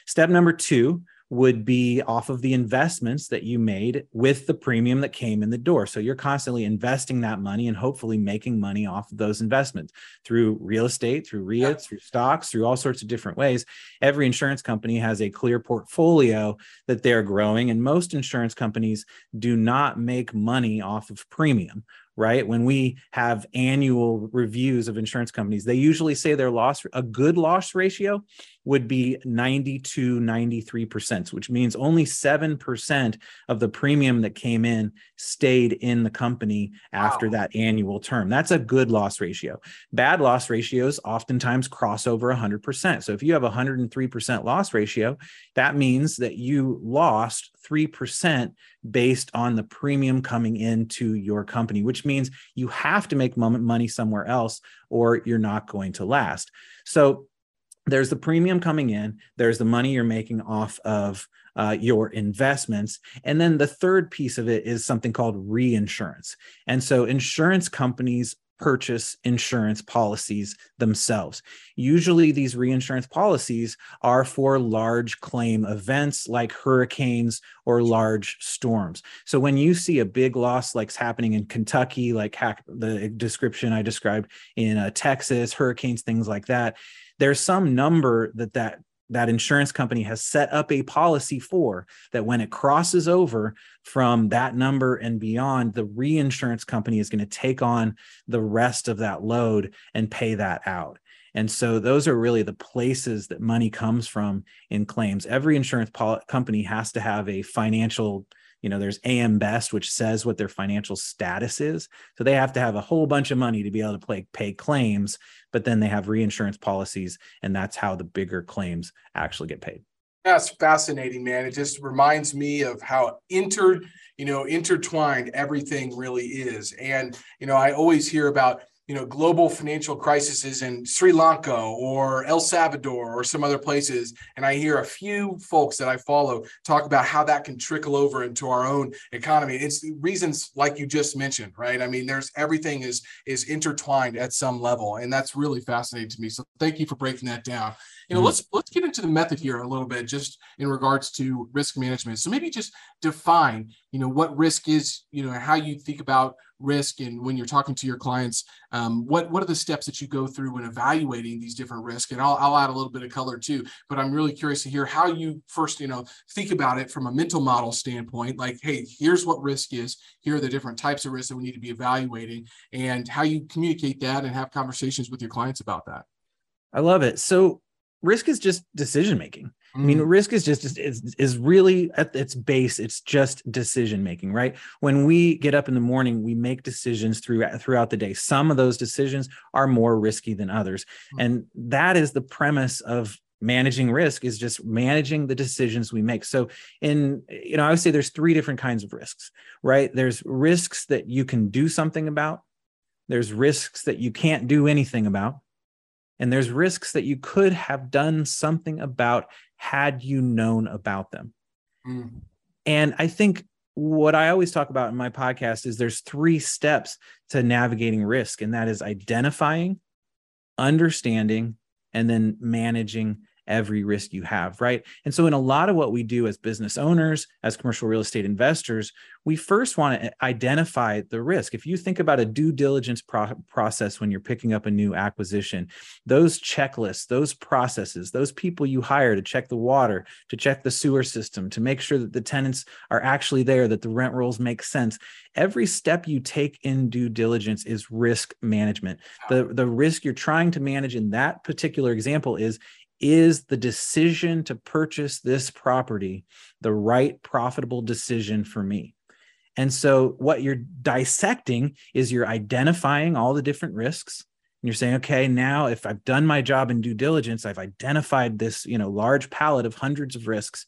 Step number two would be off of the investments that you made with the premium that came in the door. So you're constantly investing that money and hopefully making money off of those investments through real estate, through REITs, yeah. through stocks, through all sorts of different ways. Every insurance company has a clear portfolio that they're growing, and most insurance companies do not make money off of premium right? When we have annual reviews of insurance companies, they usually say their loss, a good loss ratio would be 92, 93%, which means only 7% of the premium that came in stayed in the company after wow. that annual term. That's a good loss ratio. Bad loss ratios oftentimes cross over 100%. So if you have a 103% loss ratio, that means that you lost 3% based on the premium coming into your company, which means you have to make money somewhere else or you're not going to last. So there's the premium coming in, there's the money you're making off of uh, your investments. And then the third piece of it is something called reinsurance. And so insurance companies purchase insurance policies themselves. Usually, these reinsurance policies are for large claim events like hurricanes or large storms. So, when you see a big loss like's happening in Kentucky, like the description I described in uh, Texas, hurricanes, things like that, there's some number that that that insurance company has set up a policy for that when it crosses over from that number and beyond the reinsurance company is going to take on the rest of that load and pay that out. And so those are really the places that money comes from in claims. Every insurance pol- company has to have a financial you know there's AM Best which says what their financial status is. So they have to have a whole bunch of money to be able to play, pay claims but then they have reinsurance policies and that's how the bigger claims actually get paid. That's fascinating man. It just reminds me of how inter you know intertwined everything really is. And you know i always hear about you know global financial crises in Sri Lanka or El Salvador or some other places. And I hear a few folks that I follow talk about how that can trickle over into our own economy. It's reasons like you just mentioned right? I mean there's everything is is intertwined at some level and that's really fascinating to me. So thank you for breaking that down you know mm-hmm. let's let's get into the method here a little bit just in regards to risk management. So maybe just define you know what risk is you know how you think about risk and when you're talking to your clients um, what what are the steps that you go through when evaluating these different risks? And I'll, I'll add a little bit of color too but i'm really curious to hear how you first you know think about it from a mental model standpoint like hey here's what risk is here are the different types of risks that we need to be evaluating and how you communicate that and have conversations with your clients about that. I love it. So risk is just decision making I mean, mm. risk is just is, is really at its base. It's just decision making, right? When we get up in the morning, we make decisions throughout throughout the day. Some of those decisions are more risky than others, mm. and that is the premise of managing risk is just managing the decisions we make so in you know i would say there's three different kinds of risks right there's risks that you can do something about there's risks that you can't do anything about and there's risks that you could have done something about had you known about them. Mm. And I think what I always talk about in my podcast is there's three steps to navigating risk, and that is identifying, understanding, and then managing every risk you have, right? And so, in a lot of what we do as business owners, as commercial real estate investors, we first want to identify the risk. If you think about a due diligence pro- process when you're picking up a new acquisition, those checklists, those processes, those people you hire to check the water, to check the sewer system, to make sure that the tenants are actually there, that the rent rolls make sense. Every step you take in due diligence is risk management. The, the risk you're trying to manage in that particular example is is the decision to purchase this property the right profitable decision for me? And so, what you're dissecting is you're identifying all the different risks. And you're saying, okay, now if I've done my job in due diligence, I've identified this, you know, large palette of hundreds of risks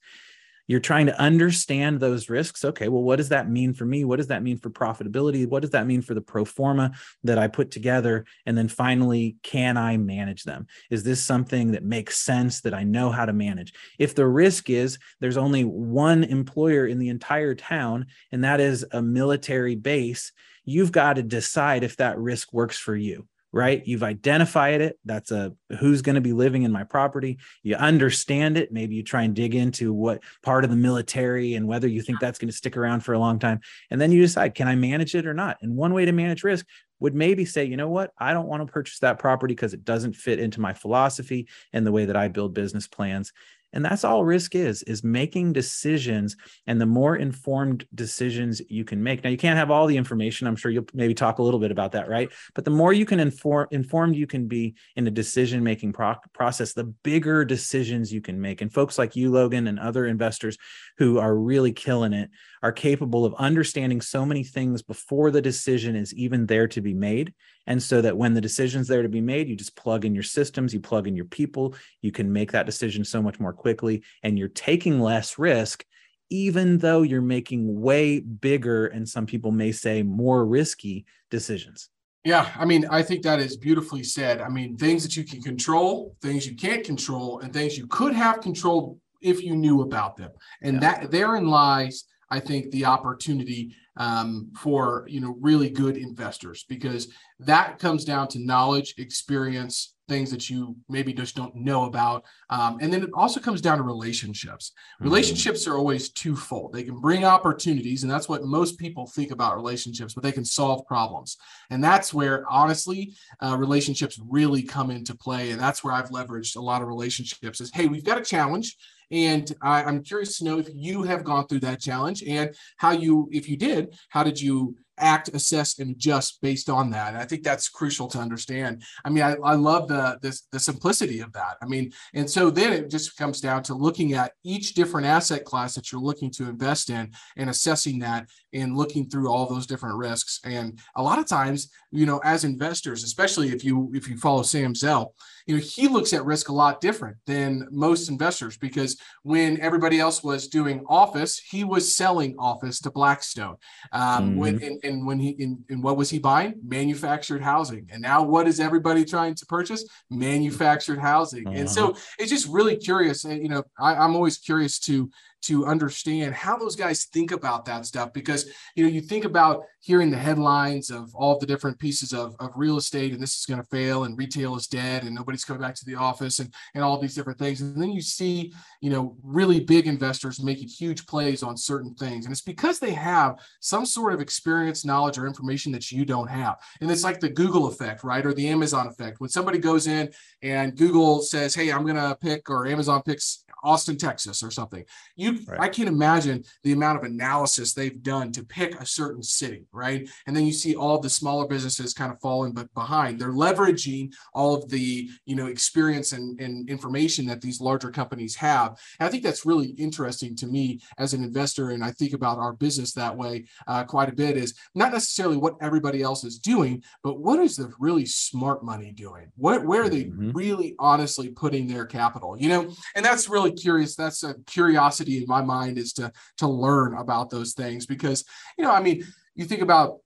you're trying to understand those risks. Okay well what does that mean for me? What does that mean for profitability? What does that mean for the pro forma that i put together? And then finally can i manage them? Is this something that makes sense that i know how to manage? If the risk is there's only one employer in the entire town and that is a military base you've got to decide if that risk works for you right? You've identified it. That's a who's going to be living in my property. You understand it. Maybe you try and dig into what part of the military and whether you think that's going to stick around for a long time. And then you decide, can I manage it or not? And one way to manage risk would maybe say, you know what, I don't want to purchase that property because it doesn't fit into my philosophy and the way that I build business plans and that's all risk is is making decisions and the more informed decisions you can make. Now you can't have all the information. I'm sure you'll maybe talk a little bit about that right? But the more you can inform informed you can be in a decision making pro- process the bigger decisions you can make. And folks like you logan and other investors who are really killing it are capable of understanding so many things before the decision is even there to be made and so that when the decision's there to be made, you just plug in your systems, you plug in your people, you can make that decision so much more quickly, and you're taking less risk, even though you're making way bigger and some people may say more risky decisions. Yeah, I mean, I think that is beautifully said. I mean, things that you can control, things you can't control, and things you could have controlled if you knew about them. And yeah. that therein lies, I think, the opportunity um, for you know really good investors because that comes down to knowledge, experience, things that you maybe just don't know about, um, and then it also comes down to relationships. Mm-hmm. Relationships are always twofold. They can bring opportunities, and that's what most people think about relationships. But they can solve problems, and that's where honestly uh, relationships really come into play. And that's where I've leveraged a lot of relationships. Is hey, we've got a challenge and I, I'm curious to know if you have gone through that challenge and how you, if you did, how did you act, assess, and adjust based on that. And I think that's crucial to understand. I mean, I, I love the this, the simplicity of that. I mean, and so then it just comes down to looking at each different asset class that you're looking to invest in and assessing that and looking through all those different risks. And a lot of times, you know, as investors, especially if you if you follow Sam Zell, you know, he looks at risk a lot different than most investors because when everybody else was doing office, he was selling office to Blackstone. Um, mm-hmm. when and, and when he in, and what was he buying? Manufactured housing. And now what is everybody trying to purchase? Manufactured housing. Uh-huh. And so it's just really curious. And you know, I, I'm always curious to to understand how those guys think about that stuff because you know you think about hearing the headlines of all the different pieces of, of real estate and this is going to fail and retail is dead and nobody's coming back to the office and, and all these different things. And then you see you know really big investors making huge plays on certain things. And it's because they have some sort of experience knowledge or information that you don't have. And it's like the google effect right or the amazon effect. When somebody goes in and google says hey i'm going to pick or amazon picks Austin, Texas, or something. You, right. I can't imagine the amount of analysis they've done to pick a certain city, right? And then you see all the smaller businesses kind of falling but behind. They're leveraging all of the you know experience and, and information that these larger companies have. And I think that's really interesting to me as an investor, and I think about our business that way uh, quite a bit. Is not necessarily what everybody else is doing, but what is the really smart money doing? What where are they mm-hmm. really honestly putting their capital? You know, and that's really really curious. That's a curiosity in my mind is to to learn about those things because you know, I mean, you think about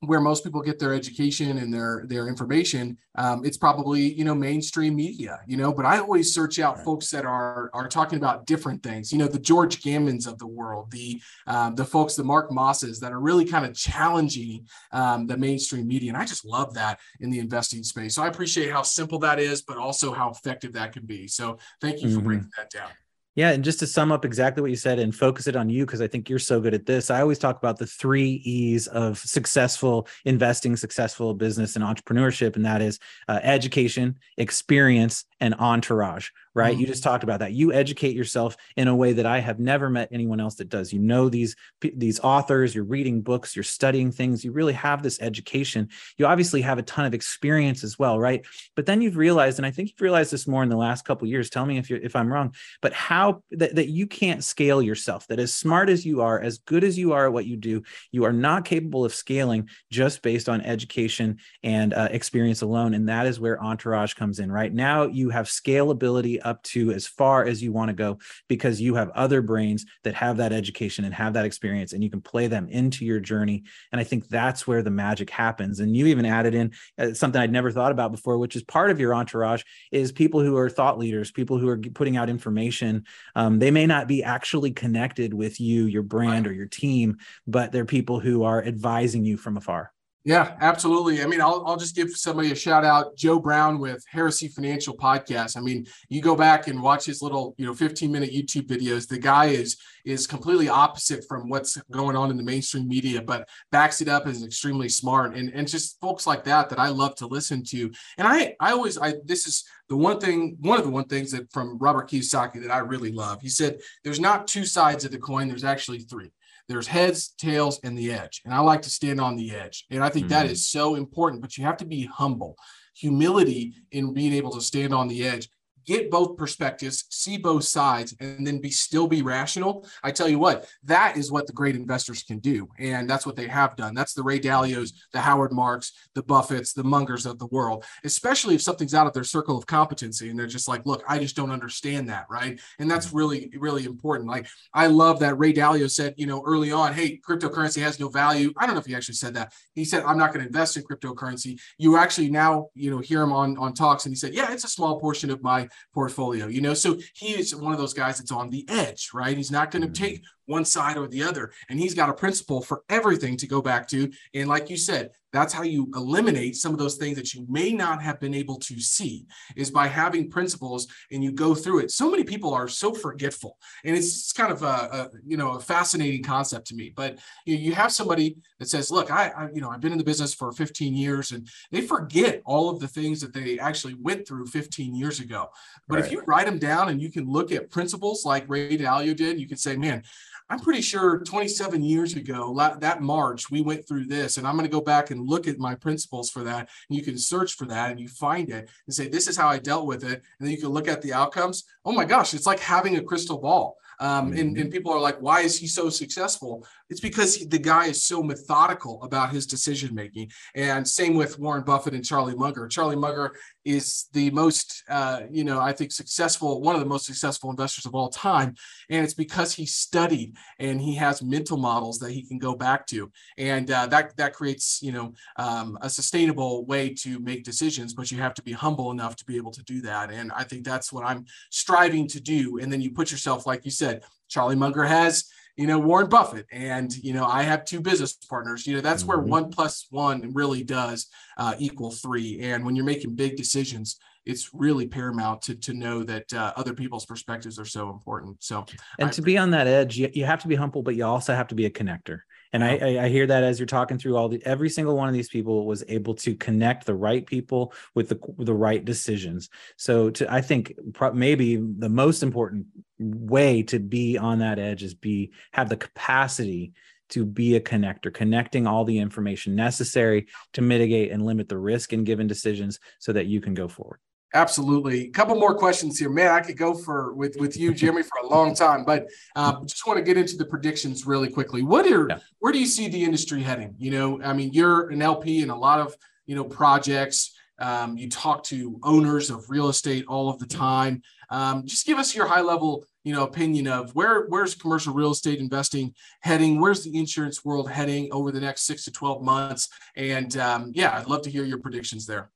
where most people get their education and their their information um, it's probably you know mainstream media you know but i always search out folks that are are talking about different things you know the george gammons of the world the um, the folks the mark mosses that are really kind of challenging um, the mainstream media and i just love that in the investing space. So i appreciate how simple that is but also how effective that can be. So thank you for mm-hmm. breaking that down yeah, and just to sum up exactly what you said and focus it on you because I think you're so good at this. I always talk about the three E's of successful investing, successful business, and entrepreneurship, and that is uh, education, experience, and entourage right? Mm-hmm. you just talked about that. You educate yourself in a way that i have never met anyone else that does. You know these these authors you're reading books you're studying things you really have this education. You obviously have a ton of experience as well right? But then you've realized and i think you've realized this more in the last couple years tell me if you if i'm wrong but how that, that you can't scale yourself that as smart as you are as good as you are at what you do you are not capable of scaling just based on education and uh, experience alone and that is where entourage comes in right? Now you have scalability up to as far as you want to go because you have other brains that have that education and have that experience and you can play them into your journey. And i think that's where the magic happens. And you even added in uh, something i'd never thought about before which is part of your entourage is people who are thought leaders people who are putting out information. Um, they may not be actually connected with you your brand or your team but they're people who are advising you from afar Yeah, absolutely. I mean, I'll, I'll just give somebody a shout out, Joe Brown with Heresy Financial Podcast. I mean, you go back and watch his little, you know, 15 minute YouTube videos. The guy is is completely opposite from what's going on in the mainstream media, but backs it up is extremely smart and, and just folks like that that I love to listen to. And I I always I this is the one thing, one of the one things that from Robert Kiyosaki that I really love. He said, "There's not two sides of the coin. There's actually three." There's heads, tails, and the edge. And I like to stand on the edge. And I think mm-hmm. that is so important, but you have to be humble. Humility in being able to stand on the edge get both perspectives, see both sides, and then be still be rational. I tell you what, that is what the great investors can do, and that's what they have done. That's the Ray Dalios, the Howard Marks, the Buffetts, the Mungers of the world. Especially if something's out of their circle of competency, and they're just like, "Look, I just don't understand that," right? And that's mm-hmm. really, really important. Like I love that Ray Dalio said, you know, early on, "Hey, cryptocurrency has no value." I don't know if he actually said that. He said, "I'm not going to invest in cryptocurrency." You actually now, you know, hear him on on talks, and he said, "Yeah, it's a small portion of my portfolio, you know. So he is one of those guys that's on the edge, right? He's not going to mm-hmm. take one side or the other. And he's got a principle for everything to go back to. And like you said, that's how you eliminate some of those things that you may not have been able to see is by having principles and you go through it. So many people are so forgetful, and it's kind of a, a you know a fascinating concept to me. But you, you have somebody that says, "Look, I, I you know I've been in the business for 15 years," and they forget all of the things that they actually went through 15 years ago. But right. if you write them down and you can look at principles like Ray Dalio did, you can say, "Man." I'm pretty sure 27 years ago, that March, we went through this, and I'm going to go back and look at my principles for that. And you can search for that and you find it and say, This is how I dealt with it. And then you can look at the outcomes. Oh my gosh, it's like having a crystal ball. Um, and, mm-hmm. and people are like, why is he so successful? It's because he, the guy is so methodical about his decision making. And same with Warren Buffett and Charlie Munger. Charlie Munger is the most, uh, you know, I think successful, one of the most successful investors of all time. And it's because he studied and he has mental models that he can go back to. And uh, that, that creates, you know, um, a sustainable way to make decisions, but you have to be humble enough to be able to do that. And I think that's what I'm striving to do. And then you put yourself, like you said, said, Charlie Munger has, you know, Warren Buffett, and you know, I have two business partners. You know, that's mm-hmm. where one plus one really does uh, equal three. And when you're making big decisions, it's really paramount to to know that uh, other people's perspectives are so important. So, and I, to be on that edge, you, you have to be humble, but you also have to be a connector. And I, I, hear that as you're talking through all the every single one of these people was able to connect the right people with the the right decisions. So to I think maybe the most important way to be on that edge is be have the capacity to be a connector, connecting all the information necessary to mitigate and limit the risk in given decisions so that you can go forward. Absolutely. A couple more questions here, man. I could go for with with you, Jeremy, for a long time, but uh, just want to get into the predictions really quickly. What are yeah. where do you see the industry heading? You know, I mean, you're an LP in a lot of you know projects. Um, you talk to owners of real estate all of the time. Um, just give us your high level, you know, opinion of where where's commercial real estate investing heading? Where's the insurance world heading over the next six to twelve months? And um, yeah, I'd love to hear your predictions there.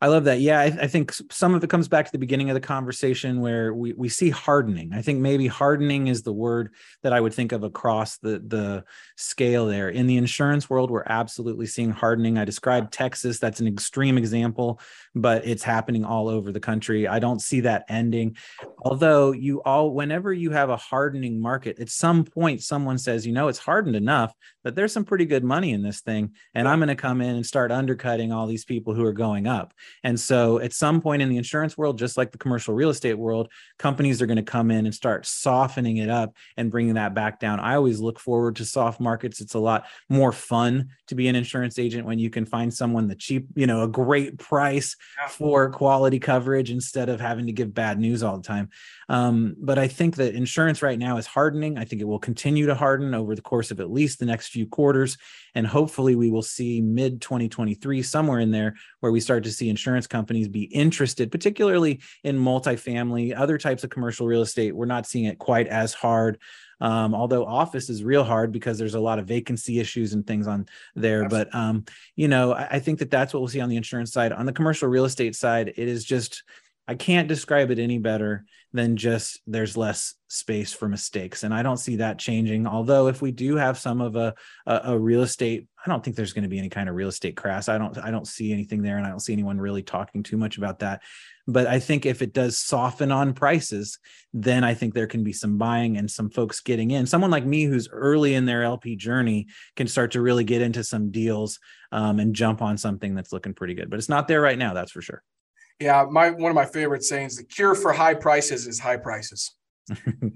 I love that. Yeah, I, I, think some of it comes back to the beginning of the conversation where we, we see hardening. I think maybe hardening is the word that I would think of across the the scale there. In the insurance world, we're absolutely seeing hardening. I described Texas. That's an extreme example, but it's happening all over the country. I don't see that ending. Although you all, whenever you have a hardening market, at some point someone says, you know, it's hardened enough that there's some pretty good money in this thing, and I'm going to come in and start undercutting all these people who are going up and so at some point in the insurance world, just like the commercial real estate world, companies are going to come in and start softening it up and bringing that back down. I always look forward to soft markets. It's a lot more fun to be an insurance agent when you can find someone the cheap, you know, a great price for quality coverage instead of having to give bad news all the time. Um, but I think that insurance right now is hardening. I think it will continue to harden over the course of at least the next few quarters. And hopefully we will see mid 2023, somewhere in there, where we start to see insurance companies be interested, particularly in multifamily, other types of commercial real estate. We're not seeing it quite as hard. Um, although office is real hard because there's a lot of vacancy issues and things on there. Absolutely. But um, you know, I, I think that that's what we'll see on the insurance side. On the commercial real estate side, it is just I can't describe it any better than just there's less space for mistakes. And I don't see that changing. Although if we do have some of a, a, a real estate, I don't think there's going to be any kind of real estate crash. I don't I don't see anything there and I don't see anyone really talking too much about that. But I think if it does soften on prices, then I think there can be some buying and some folks getting in. Someone like me who's early in their LP journey can start to really get into some deals um, and jump on something that's looking pretty good. But it's not there right now, that's for sure. Yeah, my one of my favorite sayings: the cure for high prices is high prices. and um,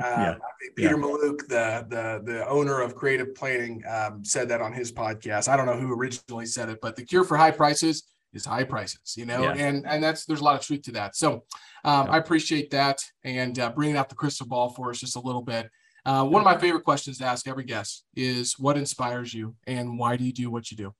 yeah. Peter yeah. Mallouk, the the the owner of Creative Planning, um, said that on his podcast. I don't know who originally said it, but the cure for high prices is high prices. You know, yeah. and and that's there's a lot of truth to that. So um, I appreciate that and uh, bringing out the crystal ball for us just a little bit. Uh, one of my favorite questions to ask every guest is, "What inspires you, and why do you do what you do?"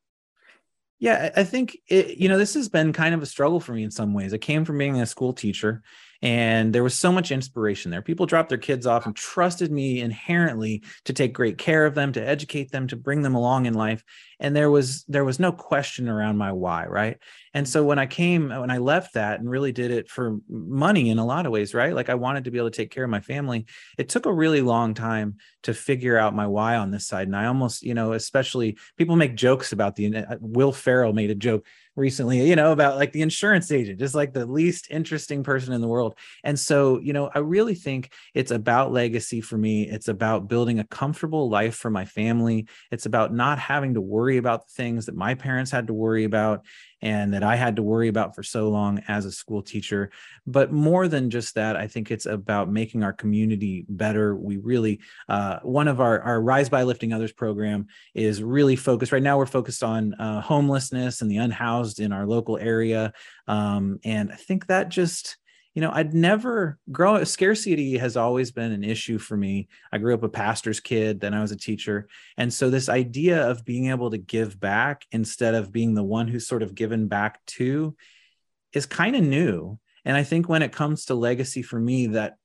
Yeah, I think it, you know, this has been kind of a struggle for me in some ways. I came from being a school teacher and there was so much inspiration there. People dropped their kids off and trusted me inherently to take great care of them, to educate them, to bring them along in life. And there was there was no question around my why, right? And so when I came, when I left that and really did it for money in a lot of ways, right? Like I wanted to be able to take care of my family. It took a really long time to figure out my why on this side. And I almost, you know, especially people make jokes about the uh, Will Ferrell made a joke recently, you know, about like the insurance agent, just like the least interesting person in the world. And so, you know, I really think it's about legacy for me. It's about building a comfortable life for my family. It's about not having to worry about the things that my parents had to worry about and that I had to worry about for so long as a school teacher. But more than just that, I think it's about making our community better. We really, uh, one of our, our Rise by Lifting Others program is really focused. Right now, we're focused on uh, homelessness and the unhoused in our local area. Um, and I think that just, you know, I'd never grow scarcity has always been an issue for me. I grew up a pastor's kid, then I was a teacher. And so this idea of being able to give back instead of being the one who's sort of given back to is kind of new. And I think when it comes to legacy for me, that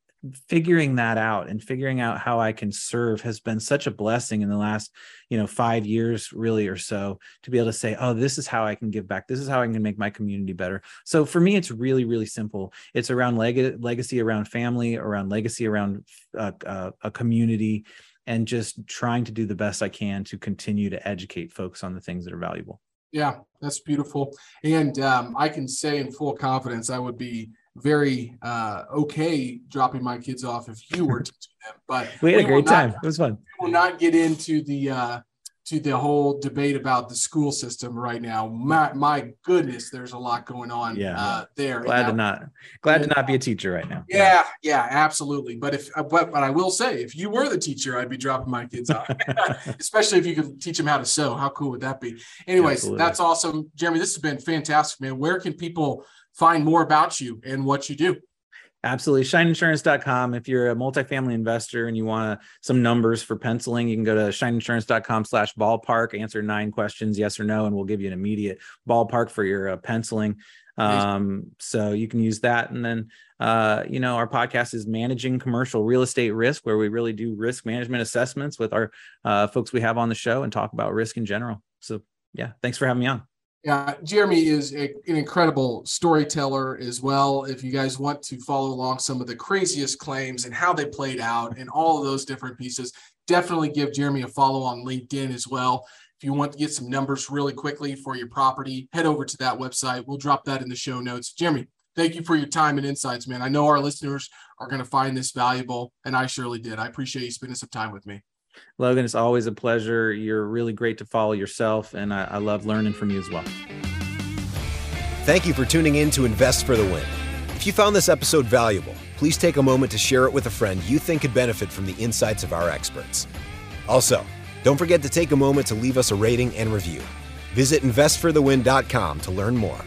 figuring that out and figuring out how I can serve has been such a blessing in the last, you know, five years really or so to be able to say, oh, this is how I can give back. This is how I can make my community better. So for me, it's really, really simple. It's around leg- legacy, around family, around legacy, around uh, uh, a community, and just trying to do the best I can to continue to educate folks on the things that are valuable. Yeah, that's beautiful. And um, I can say in full confidence, I would be very uh, okay dropping my kids off if you were teaching them. But we had we a great time. Not, it was fun. We will not get into the uh, to the whole debate about the school system right now. My, my goodness, there's a lot going on yeah. Uh, there. Glad to not glad to not be a teacher right now. Yeah, yeah, absolutely. But if but, but I will say, if you were the teacher, I'd be dropping my kids off, especially if you could teach them how to sew. How cool would that be? Anyways, absolutely. that's awesome, Jeremy. This has been fantastic, man. Where can people find more about you and what you do. Absolutely. Shineinsurance.com. If you're a multifamily investor and you want some numbers for penciling, you can go to shineinsurance.com slash ballpark, answer nine questions, yes or no, and we'll give you an immediate ballpark for your uh, penciling. Um, so you can use that. And then, uh, you know, our podcast is managing commercial real estate risk, where we really do risk management assessments with our uh, folks we have on the show and talk about risk in general. So yeah, thanks for having me on. Yeah, Jeremy is a, an incredible storyteller as well. If you guys want to follow along some of the craziest claims and how they played out and all of those different pieces, definitely give Jeremy a follow on LinkedIn as well. If you want to get some numbers really quickly for your property, head over to that website. We'll drop that in the show notes. Jeremy, thank you for your time and insights, man. I know our listeners are going to find this valuable, and I surely did. I appreciate you spending some time with me. Logan, it's always a pleasure. You're really great to follow yourself, and I, I love learning from you as well. Thank you for tuning in to Invest for the Win. If you found this episode valuable, please take a moment to share it with a friend you think could benefit from the insights of our experts. Also, don't forget to take a moment to leave us a rating and review. Visit investforthewin.com to learn more.